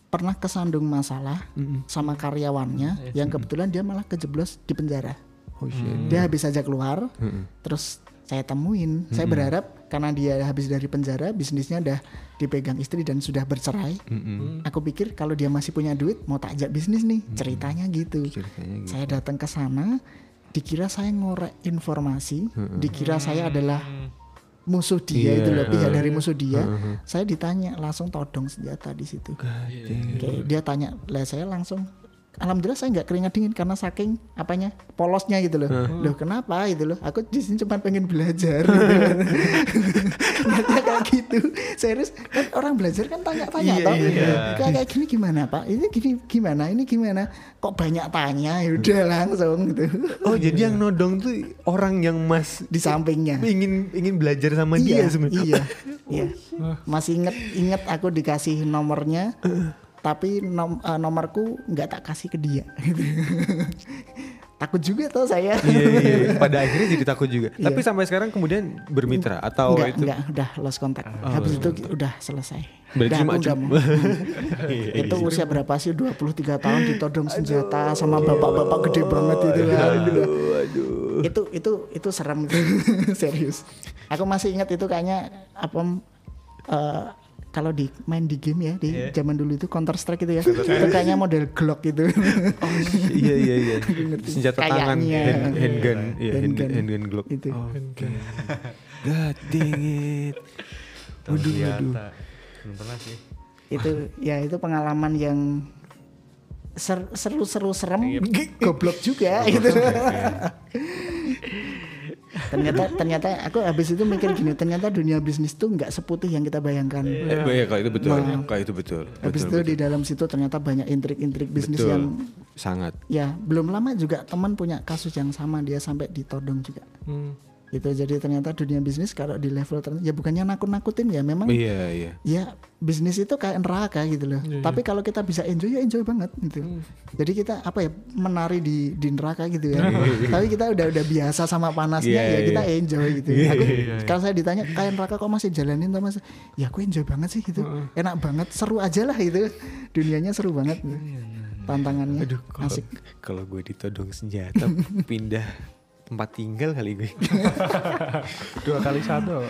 pernah kesandung masalah sama karyawannya yang kebetulan dia malah kejeblos di penjara. Oh shit. Dia habis aja keluar, terus saya temuin. Saya berharap karena dia habis dari penjara, bisnisnya udah dipegang istri dan sudah bercerai. Aku pikir kalau dia masih punya duit, mau tak ajak bisnis nih. Ceritanya gitu. Ceritanya gitu. Saya datang ke sana, dikira saya ngorek informasi, dikira saya adalah musuh dia Iya. itu loh, pihak dari musuh dia. Saya ditanya langsung todong senjata di situ. Oke, dia tanya, lah saya langsung Alhamdulillah saya nggak keringat dingin karena saking apanya polosnya gitu loh. Loh kenapa gitu loh? Aku di sini cuma pengen belajar. Ternyata kayak gitu. Serius kan orang belajar kan tanya-tanya Iya, toh. iya. Kayak kayak gini gimana Pak? Ini gini gimana? Ini gimana? Kok banyak tanya? Ya udah langsung gitu. Oh jadi yang nodong tuh orang yang Mas Di sampingnya. ingin ingin belajar sama iya, dia sebenarnya. Iya, iya. Masih inget inget aku dikasih nomornya, tapi nom- eh, nomorku nggak tak kasih ke dia. Takut juga tuh saya. iya, iya, iya. Pada akhirnya jadi takut juga. Iya. Tapi sampai sekarang kemudian bermitra atau enggak, itu enggak, udah lost contact. Habis itu udah selesai. Berarti Udah, cuma- aku mau. itu usia berapa sih? 23 tahun ditodong senjata sama bapak-bapak gede banget itu kan. Itu itu itu serem serius. Aku masih ingat itu kayaknya apa eh, kalau di main di game ya di zaman dulu itu Counter Strike itu ya. itu kayaknya model Glock gitu. iya iya iya. Senjata tangan, Kayaknya. hand, handgun, iya, hand, Handgun. handgun Glock. Itu. Oke. God dang it. Waduh, waduh. Belum pernah sih. itu ya itu pengalaman yang ser- seru-seru serem goblok juga gitu ternyata ternyata aku habis itu mikir gini ternyata dunia bisnis tuh nggak seputih yang kita bayangkan Eh, iya, kalau itu betul. Kalau itu betul. habis betul, itu di dalam situ ternyata banyak intrik-intrik bisnis betul. yang sangat. ya belum lama juga teman punya kasus yang sama dia sampai ditodong juga Hmm. Gitu jadi ternyata dunia bisnis kalau di level tertentu ya bukannya nakut-nakutin ya memang Iya, iya. ya bisnis itu kayak neraka gitu loh. Iya, Tapi kalau kita bisa enjoy ya enjoy banget gitu. Jadi kita apa ya menari di di neraka gitu ya. Tapi kita udah udah biasa sama panasnya Iya, ya iya. kita enjoy gitu. Aku kalau saya ditanya kayak neraka kok masih jalanin tuh Mas? Ya aku enjoy banget sih gitu. Enak banget, seru aja lah gitu. Dunianya seru banget. gitu. Tantangannya Aduh, kalau, asik. kalau gue ditodong senjata pindah tempat tinggal kali gue. Dua kali satu.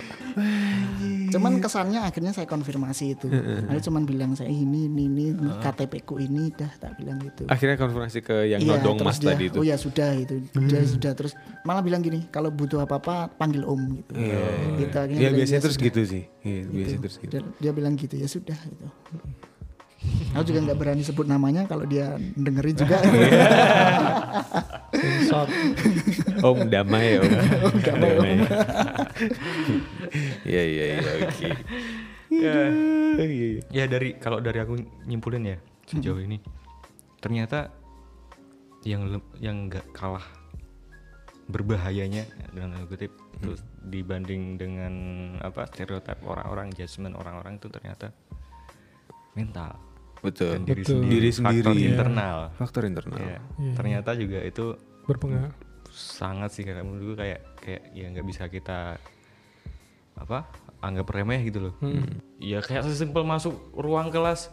Cuman kesannya akhirnya saya konfirmasi itu. Aku cuman bilang saya ini ini ini KTP ku ini dah tak bilang gitu. Akhirnya konfirmasi ke yang Iya, nodong mas dia, tadi itu. Oh ya sudah itu, dia sudah terus malah bilang gini, kalau butuh apa-apa panggil om gitu. Iya, Gitu, akhirnya Iya bilang, biasanya "Ya terus sudah." gitu sih. Iya, biasanya terus gitu. Dia, dia bilang gitu ya sudah gitu. Aku juga nggak berani sebut namanya kalau dia dengerin juga. Sensor. Om damai om. Om damai. Iya iya iya oke. Ya, Iya, iya. ya dari kalau dari aku nyimpulin ya sejauh ini ternyata yang yang nggak kalah berbahayanya dengan tanda kutip terus dibanding dengan apa stereotip orang-orang judgement orang-orang itu ternyata mental Betul. dan diri Betul. sendiri, Diri sendiri, faktor ya. internal Faktor internal. Ya, Iya. ternyata juga itu Berpengaruh. sangat sih kayak menurut gue kayak kayak ya nggak bisa kita apa anggap remeh gitu loh ya kayak sesimpel masuk ruang kelas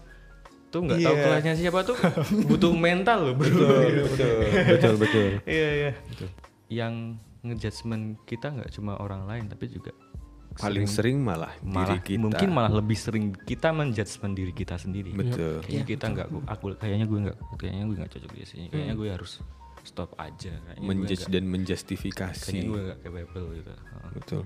tuh nggak tahu Iya. kelasnya siapa tuh butuh mental loh bro Betul betul betul betul. iya iya yang ngejudgement kita nggak cuma orang lain tapi juga Paling sering malah, malah diri kita. mungkin malah lebih sering kita menjudgement diri kita sendiri betul. kayaknya kita nggak aku kayaknya gue nggak kayaknya gue nggak cocok di sini kayaknya gue harus stop aja kayaknya gue Menjudge nggak- dan menjustifikasi. kayaknya gue gak capable gitu Heeh. Betul.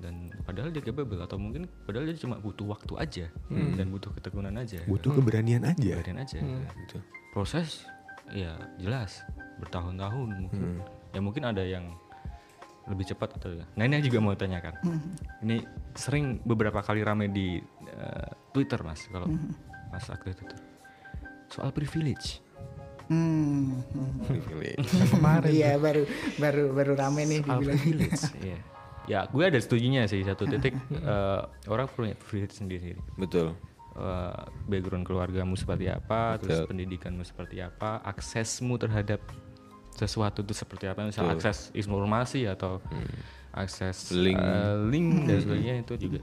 dan padahal dia capable atau mungkin padahal dia cuma butuh waktu aja dan butuh ketekunan aja Butuh keberanian aja. Biarin aja Betul. proses ya jelas bertahun-tahun mungkin ya mungkin ada yang lebih cepat atau nah ini juga mau tanyakan ini sering beberapa kali rame di eh, Twitter mas kalau mas aktif Twitter soal privilege Hmm, hmm. Privilege. Kemarin. Iya baru baru baru rame nih soal dibilang. privilege iya ya gue ada setujunya sih satu titik eh, orang punya privilege sendiri Betul. eh, background keluargamu seperti apa, terus Betul. pendidikanmu seperti apa, aksesmu terhadap sesuatu itu seperti apa, misal akses informasi atau akses Link. eh, link dan sebagainya itu juga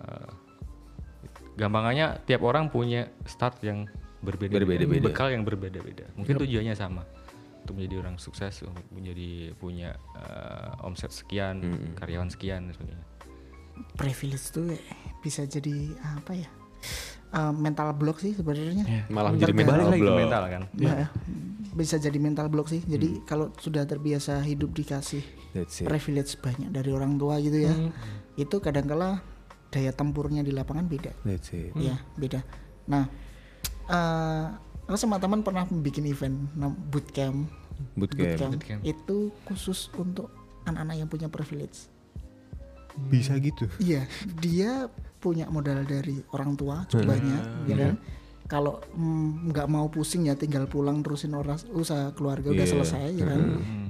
eh, gampangannya tiap orang punya start yang berbeda, Berbeda-beda. bekal yang berbeda-beda. Mungkin tujuannya sama untuk menjadi orang sukses, untuk menjadi punya eh, omset sekian, karyawan sekian dan sebagainya. Privilege tuh bisa jadi apa ya? Eh, mental block sih sebenarnya. Malah jadi Tergantung. mental lagi ke block. mental kan. Nah, bisa jadi mental block sih. Jadi kalau sudah terbiasa hidup dikasih That's it. privilege banyak dari orang tua gitu ya, itu kadangkala daya tempurnya di lapangan beda. That's it. Ya beda. Nah, eh aku sama teman pernah bikin event nam- bootcamp. Bootcamp. Bootcamp. itu khusus untuk anak-anak yang punya privilege. Bisa gitu. Iya, dia punya modal dari orang tua cukup banyak, ya kan? Kalau mm, nggak mau pusing ya tinggal pulang terusin oras usaha keluarga udah Iya. selesai, ya kan? Hmm.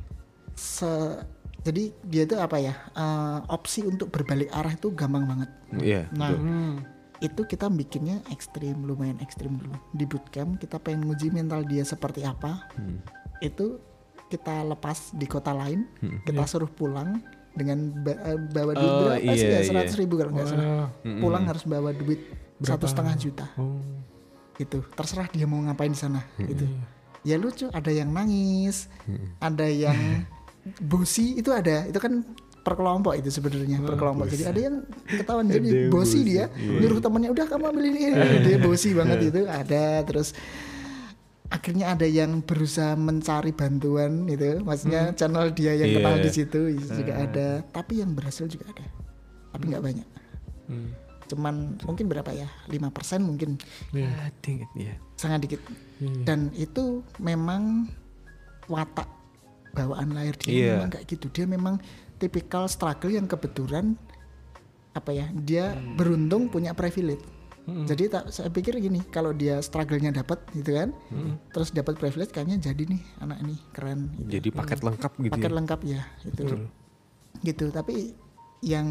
Se- jadi dia itu apa ya? eh, opsi untuk berbalik arah itu gampang banget. Iya. Nah, betul. Hmm. itu kita bikinnya ekstrim, lumayan ekstrim dulu. Di bootcamp kita pengen nguji mental dia seperti apa. Hmm. Itu kita lepas di kota lain, kita suruh pulang dengan ba- eh, bawa duit Oh, berapa sih iya, ya seratus iya. ribu kalau nggak salah. Wah. Pulang harus bawa duit satu setengah juta. Oh. Gitu. Terserah dia mau ngapain di sana. Gitu. Ya lucu. Ada yang nangis, ada yang bosi itu ada. Itu kan per kelompok itu sebenarnya per kelompok. Jadi ada yang ketahuan jadi bosi dia nyuruh temennya udah kamu ambil ini. dia bosi banget itu ada terus akhirnya ada yang berusaha mencari bantuan gitu maksudnya channel dia yang Iya. kenal di situ itu juga ada tapi yang berhasil juga ada tapi nggak banyak Hmm. Cuman mungkin berapa ya 5% mungkin Iya. Ah, dang it, iya. sangat dikit Iya. dan itu memang watak bawaan lahir dia Iya. memang kayak gitu dia memang tipikal struggle yang kebetulan apa ya dia beruntung punya privilege jadi tak saya pikir gini kalau dia struggle-nya dapat gitu kan terus dapat privilege kayaknya jadi nih anak ini keren gitu. Jadi paket lengkap gitu paket ya. lengkap ya itu gitu tapi yang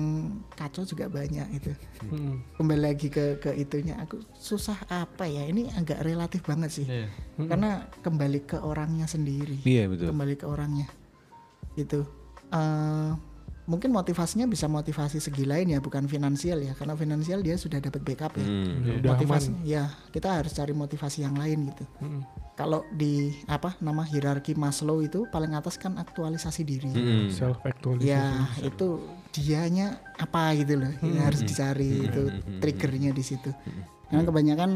kacau juga banyak itu Hmm. kembali lagi ke ke itunya aku susah apa ya ini agak relatif banget sih Iya. karena kembali ke orangnya sendiri Iya betul. kembali ke orangnya gitu Eh, mungkin motivasinya bisa motivasi segi lain ya bukan finansial ya karena finansial dia sudah dapat backup ya Hmm. Udah motivasi aman. ya kita harus cari motivasi yang lain gitu Hmm. kalau di apa nama hierarki Maslow itu paling atas kan aktualisasi diri Hmm. Self actualization. ya itu dianya apa gitu loh yang harus dicari itu triggernya di situ. Karena kebanyakan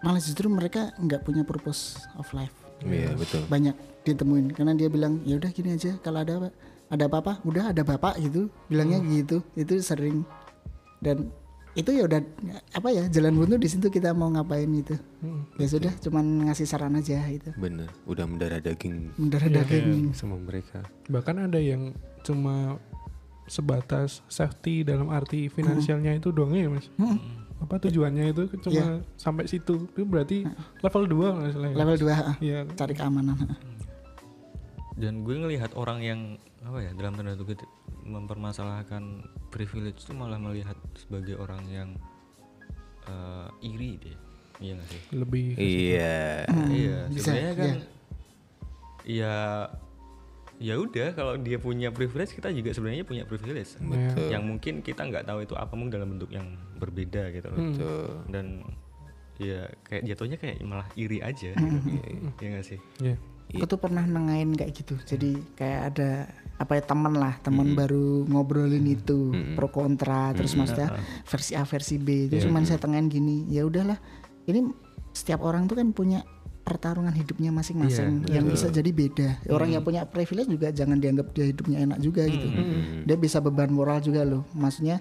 malah justru mereka nggak punya purpose of life. Iya betul. banyak ditemuin karena dia bilang ya udah gini aja kalau ada apa- ada apa-apa udah ada bapak gitu. Bilangnya gitu itu sering. Dan itu ya udah apa ya jalan buntu di situ kita mau ngapain itu ya sudah cuman ngasih saran aja itu Bener. Udah mendarah daging. Mendarah daging. sama mereka. Bahkan ada yang cuma sebatas safety dalam arti finansialnya itu doang ya mas. Apa tujuannya itu cuma sampai situ. Itu berarti level 2 masalahnya. level 2 Iya. cari keamanan Dan gue ngelihat orang yang apa ya dalam tanda kutip mempermasalahkan privilege itu malah melihat sebagai orang yang eh, iri deh. Iya gak sih? Lebih Iya. iya, bisa, sebenarnya kan iya. ya ya udah kalau dia punya privilege kita juga sebenarnya punya privilege. Betul. Yang mungkin kita nggak tahu itu apa mungkin dalam bentuk yang berbeda gitu loh. Betul. Dan ya kayak jatuhnya kayak malah iri aja gitu. Iya nggak sih? Iya. aku tuh pernah nengahin kayak gitu jadi kayak ada apa ya teman lah teman baru ngobrolin itu pro kontra terus maksudnya versi A versi B itu cuman saya tengahin gini ya udahlah ini setiap orang tuh kan punya pertarungan hidupnya masing-masing yang bisa jadi beda. Orang yang punya privilege juga jangan dianggap dia hidupnya enak juga gitu. Dia bisa beban moral juga loh. Maksudnya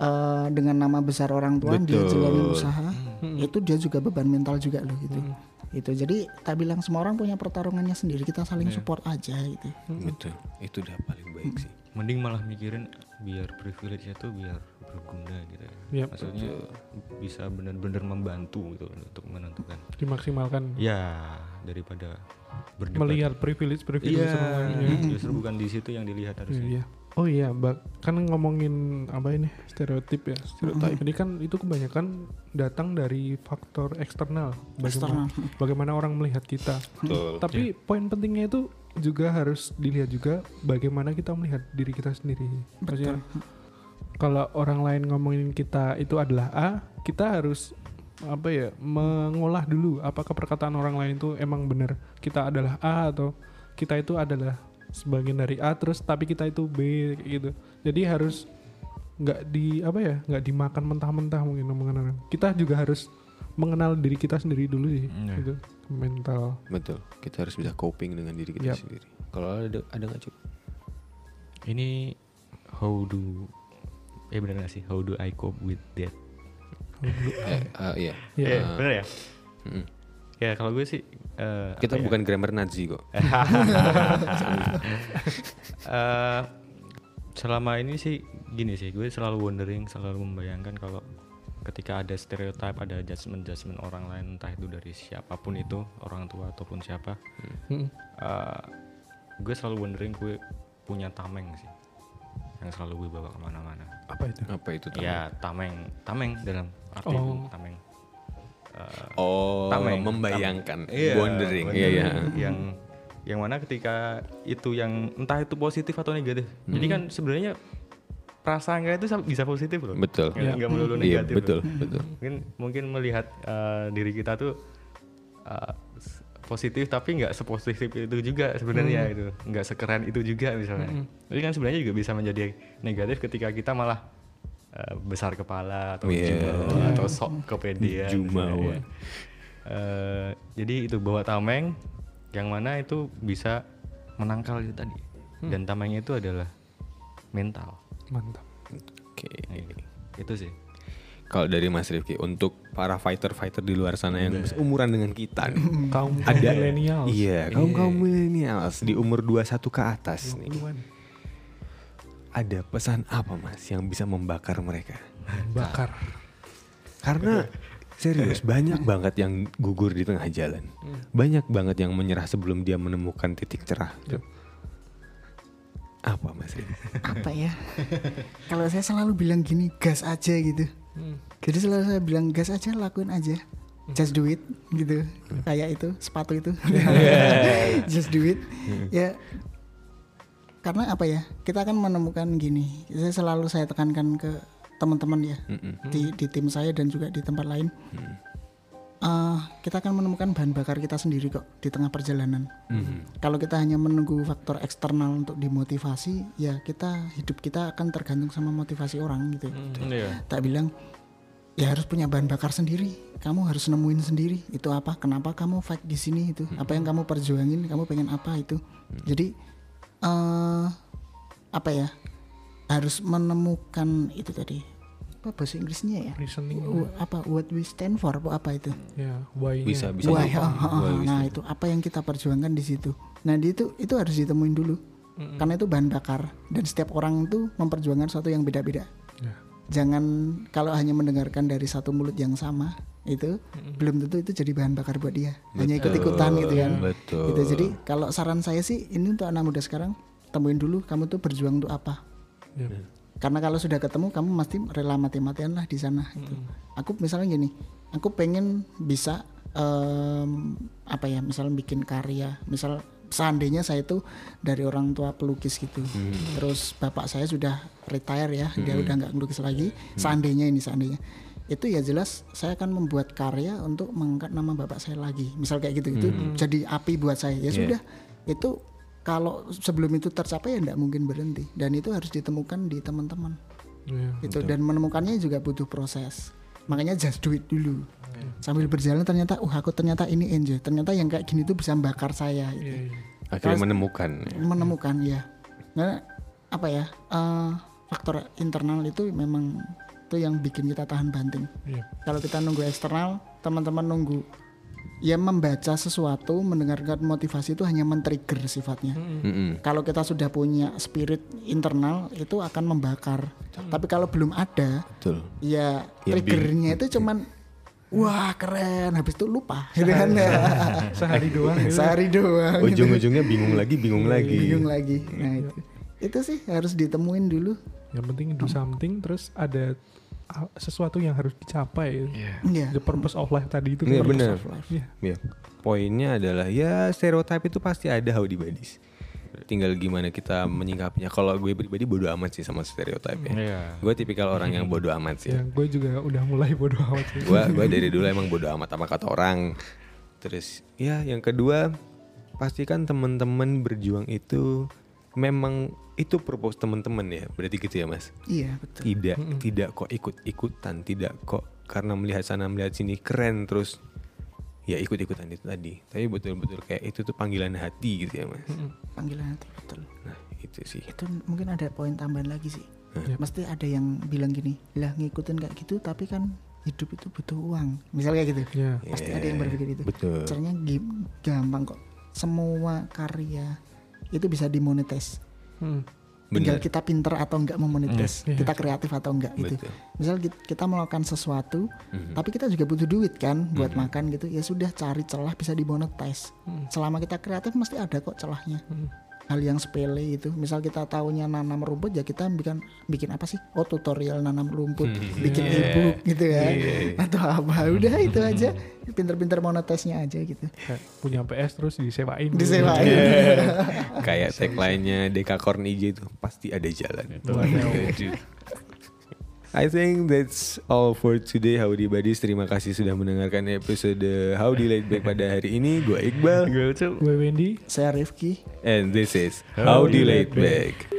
eh, dengan nama besar orang tua dia jalanin usaha itu dia juga beban mental juga loh gitu. Itu jadi tak bilang semua orang punya pertarungannya sendiri kita saling support aja gitu. Betul. Itu udah paling baik sih. Mending malah mikirin biar privilege itu biar berguna gitu ya. Yap. Maksudnya bisa benar-benar membantu gitu untuk menentukan. Dimaksimalkan Ya daripada berdebat. melihat privilege privilege Iya, semuanya. justru bukan di situ yang dilihat harusnya. Iya. Oh iya, Mbak. Kan ngomongin apa ini? Stereotip ya, stereotip. Jadi kan itu kebanyakan datang dari faktor eksternal. Bagaimana, bagaimana orang melihat kita. Betul. Tapi poin pentingnya itu juga harus dilihat juga bagaimana kita melihat diri kita sendiri. Maksudnya kalau orang lain ngomongin kita itu adalah A, kita harus apa ya mengolah dulu apakah perkataan orang lain itu emang benar kita adalah A atau kita itu adalah sebagian dari A terus tapi kita itu B gitu. Jadi harus nggak di apa ya nggak dimakan mentah-mentah mungkin omongan orang. Kita juga harus mengenal diri kita sendiri dulu sih Iya. gitu mental. Betul. Kita harus bisa coping dengan diri kita Yap. sendiri. Kalau ada ada nggak cukup? Ini how do eh bener gak sih how do I cope with that? Eh, ah, iya. Iya. Eh, bener ya? Mm-mm. Ya kalau gue sih eh, Kita ya? bukan grammar Nazi kok. Eh, selama ini sih gini sih gue selalu wondering selalu membayangkan kalau ketika ada stereotype ada judgement judgement orang lain entah itu dari siapa pun itu orang tua ataupun siapa Mm. eh, gue selalu wondering gue punya tameng sih yang selalu gue bawa ke mana-mana Apa itu? Apa itu? Tam? ya tameng tameng dalam arti Oh. tameng Eh, Oh, tameng membayangkan, wondering. Iya, wondering. iya. Yang yang mana ketika itu yang entah itu positif atau negatif. Jadi Hmm. kan sebenarnya prasangka itu bisa positif loh. Betul. Nggak, nggak melulu Iya, negatif. betul, loh. betul. Mungkin mungkin melihat eh, diri kita tuh eh, s- positif tapi nggak sepositif itu juga sebenarnya Hmm. itu nggak sekeren itu juga misalnya. Jadi kan sebenarnya juga bisa menjadi negatif ketika kita malah eh, besar kepala atau Iya. jumawa atau sok kepedean. Jumawa. misalnya. Eh, jadi itu bawa tameng yang mana itu bisa menangkal itu tadi. Dan tameng itu adalah mental. Mantap. Oke. Nah, itu sih. Kalau dari Mas Rifki untuk para fighter-fighter di luar sana yang umuran dengan kita nih. Kaum ada milenial. Iya, kaum kaum milenials di umur 21 ke atas nih. ada pesan apa mas yang bisa membakar mereka? bakar Karena serius banyak banget yang gugur di tengah jalan. Banyak banget yang menyerah sebelum dia menemukan titik cerah. Yep. Apa mas? Apa ya kalau saya selalu bilang gini gas aja gitu Hmm. jadi selalu saya bilang gas aja lakuin aja. Just do it gitu. Kayak itu sepatu itu. Just do it. Ya karena apa ya? Kita akan menemukan gini. Saya selalu saya tekankan ke teman-teman ya Mm-mm. di di tim saya dan juga di tempat lain Eh, kita akan menemukan bahan bakar kita sendiri kok di tengah perjalanan. Mhm. kalau kita hanya menunggu faktor eksternal untuk dimotivasi ya kita hidup kita akan tergantung sama motivasi orang gitu Iya. tak bilang ya harus punya bahan bakar sendiri. Kamu harus nemuin sendiri. Itu apa? Kenapa kamu fight di sini itu? Apa yang kamu perjuangin? Kamu pengen apa itu? Jadi eh apa ya? Harus menemukan itu tadi apa bahasa Inggrisnya ya? Reasoning. W- apa what we stand for apa, apa itu? Ya why Bisa bisa. Why, ah, ah. Why nah itu apa yang kita perjuangkan di situ. Nah di itu itu harus ditemuin dulu. Karena itu bahan bakar. Dan setiap orang itu memperjuangkan sesuatu yang beda-beda. Ya. jangan kalau hanya mendengarkan dari satu mulut yang sama itu belum tentu itu jadi bahan bakar buat dia. Hanya ikut-ikutan gitu kan. Betul. gitu. Jadi kalau saran saya sih ini untuk anak muda sekarang temuin dulu kamu tuh berjuang untuk apa. Ya. Karena kalau sudah ketemu kamu pasti rela mati-matian lah di sana gitu. aku misalnya gini aku pengen bisa em, apa ya misalnya bikin karya misal seandainya saya itu dari orang tua pelukis gitu. Terus bapak saya sudah retire ya dia udah nggak ngelukis lagi seandainya ini seandainya. Itu ya jelas saya akan membuat karya untuk mengangkat nama bapak saya lagi. Misal kayak gitu itu jadi api buat saya. Ya sudah itu kalau sebelum itu tercapai ya tidak mungkin berhenti dan itu harus ditemukan di teman-teman Ya. itu dan menemukannya juga butuh proses makanya just do it dulu sambil berjalan ternyata uh aku ternyata ini enjoy ternyata yang kayak gini tuh bisa bakar saya gitu. Iya, iya. Akhirnya menemukan. ya. menemukan ya nah apa ya eh, faktor internal itu memang itu yang bikin kita tahan banting Iya. kalau kita nunggu eksternal teman-teman nunggu ya membaca sesuatu mendengarkan motivasi itu hanya men-trigger sifatnya. Mm-mm. kalau kita sudah punya spirit internal itu akan membakar. Tapi kalau belum ada Betul. ya Ya, triggernya itu cuman wah keren. Habis itu lupa gitu kan? Sehari. Doang. Gitu. sehari doang. Ujung-ujungnya bingung lagi, bingung lagi. bingung lagi. Nah itu. Itu sih harus ditemuin dulu. Yang penting do something terus ada sesuatu yang harus dicapai Iya. ya the purpose of life tadi itu Iya, purpose benar. of life. Iya. Ya. Poinnya adalah ya stereotip itu pasti ada how di badis. Tinggal gimana kita menyingkapinya. Kalau gue pribadi bodo amat sih sama stereotip ya. Iya. Gue tipikal orang yang bodo amat sih. ya gue juga udah mulai bodoh amat sih Gue gue dari dulu emang bodo amat sama kata orang. Terus ya yang kedua pastikan teman-teman berjuang itu memang itu purpose teman-teman ya. Berarti gitu ya mas. iya betul Tidak tidak kok ikut-ikutan, tidak kok karena melihat sana melihat sini keren terus ya ikut-ikutan itu tadi. Tapi betul-betul kayak itu tuh panggilan hati gitu ya mas. panggilan hati betul Nah itu sih. itu mungkin ada poin tambahan lagi sih Yap. mesti ada yang bilang gini lah ngikutin kayak gitu tapi kan hidup itu butuh uang misalnya kayak gitu ya pasti ada yang berpikir itu Betul. caranya gampang kok semua karya itu bisa dimonetize Hmm. tinggal Benar. kita pinter atau enggak memonetize Hmm, iya. kita kreatif atau enggak gitu Betul. misal ki- kita melakukan sesuatu Mhm. tapi kita juga butuh duit kan buat makan gitu ya sudah cari celah bisa dimonetize Hmm. selama kita kreatif mesti ada kok celahnya Hmm. Hal yang sepele itu. Misal kita tahunya nanam rumput ya kita bikin bikin apa sih? Oh tutorial nanam rumput. Bikin Iya. ebook gitu ya. Iya. atau apa. Udah itu aja. Pinter-pinter monetize-nya aja gitu. Punya PS terus disewain. Disewain. Kayak tagline-nya Dekakorn IG itu pasti ada jalan. I think that's all for today Howdy Buddies. Terima kasih sudah mendengarkan episode Howdy Laid Back pada hari ini. Gue Iqbal gue Wendy saya Rifki and this is Howdy Laid Back.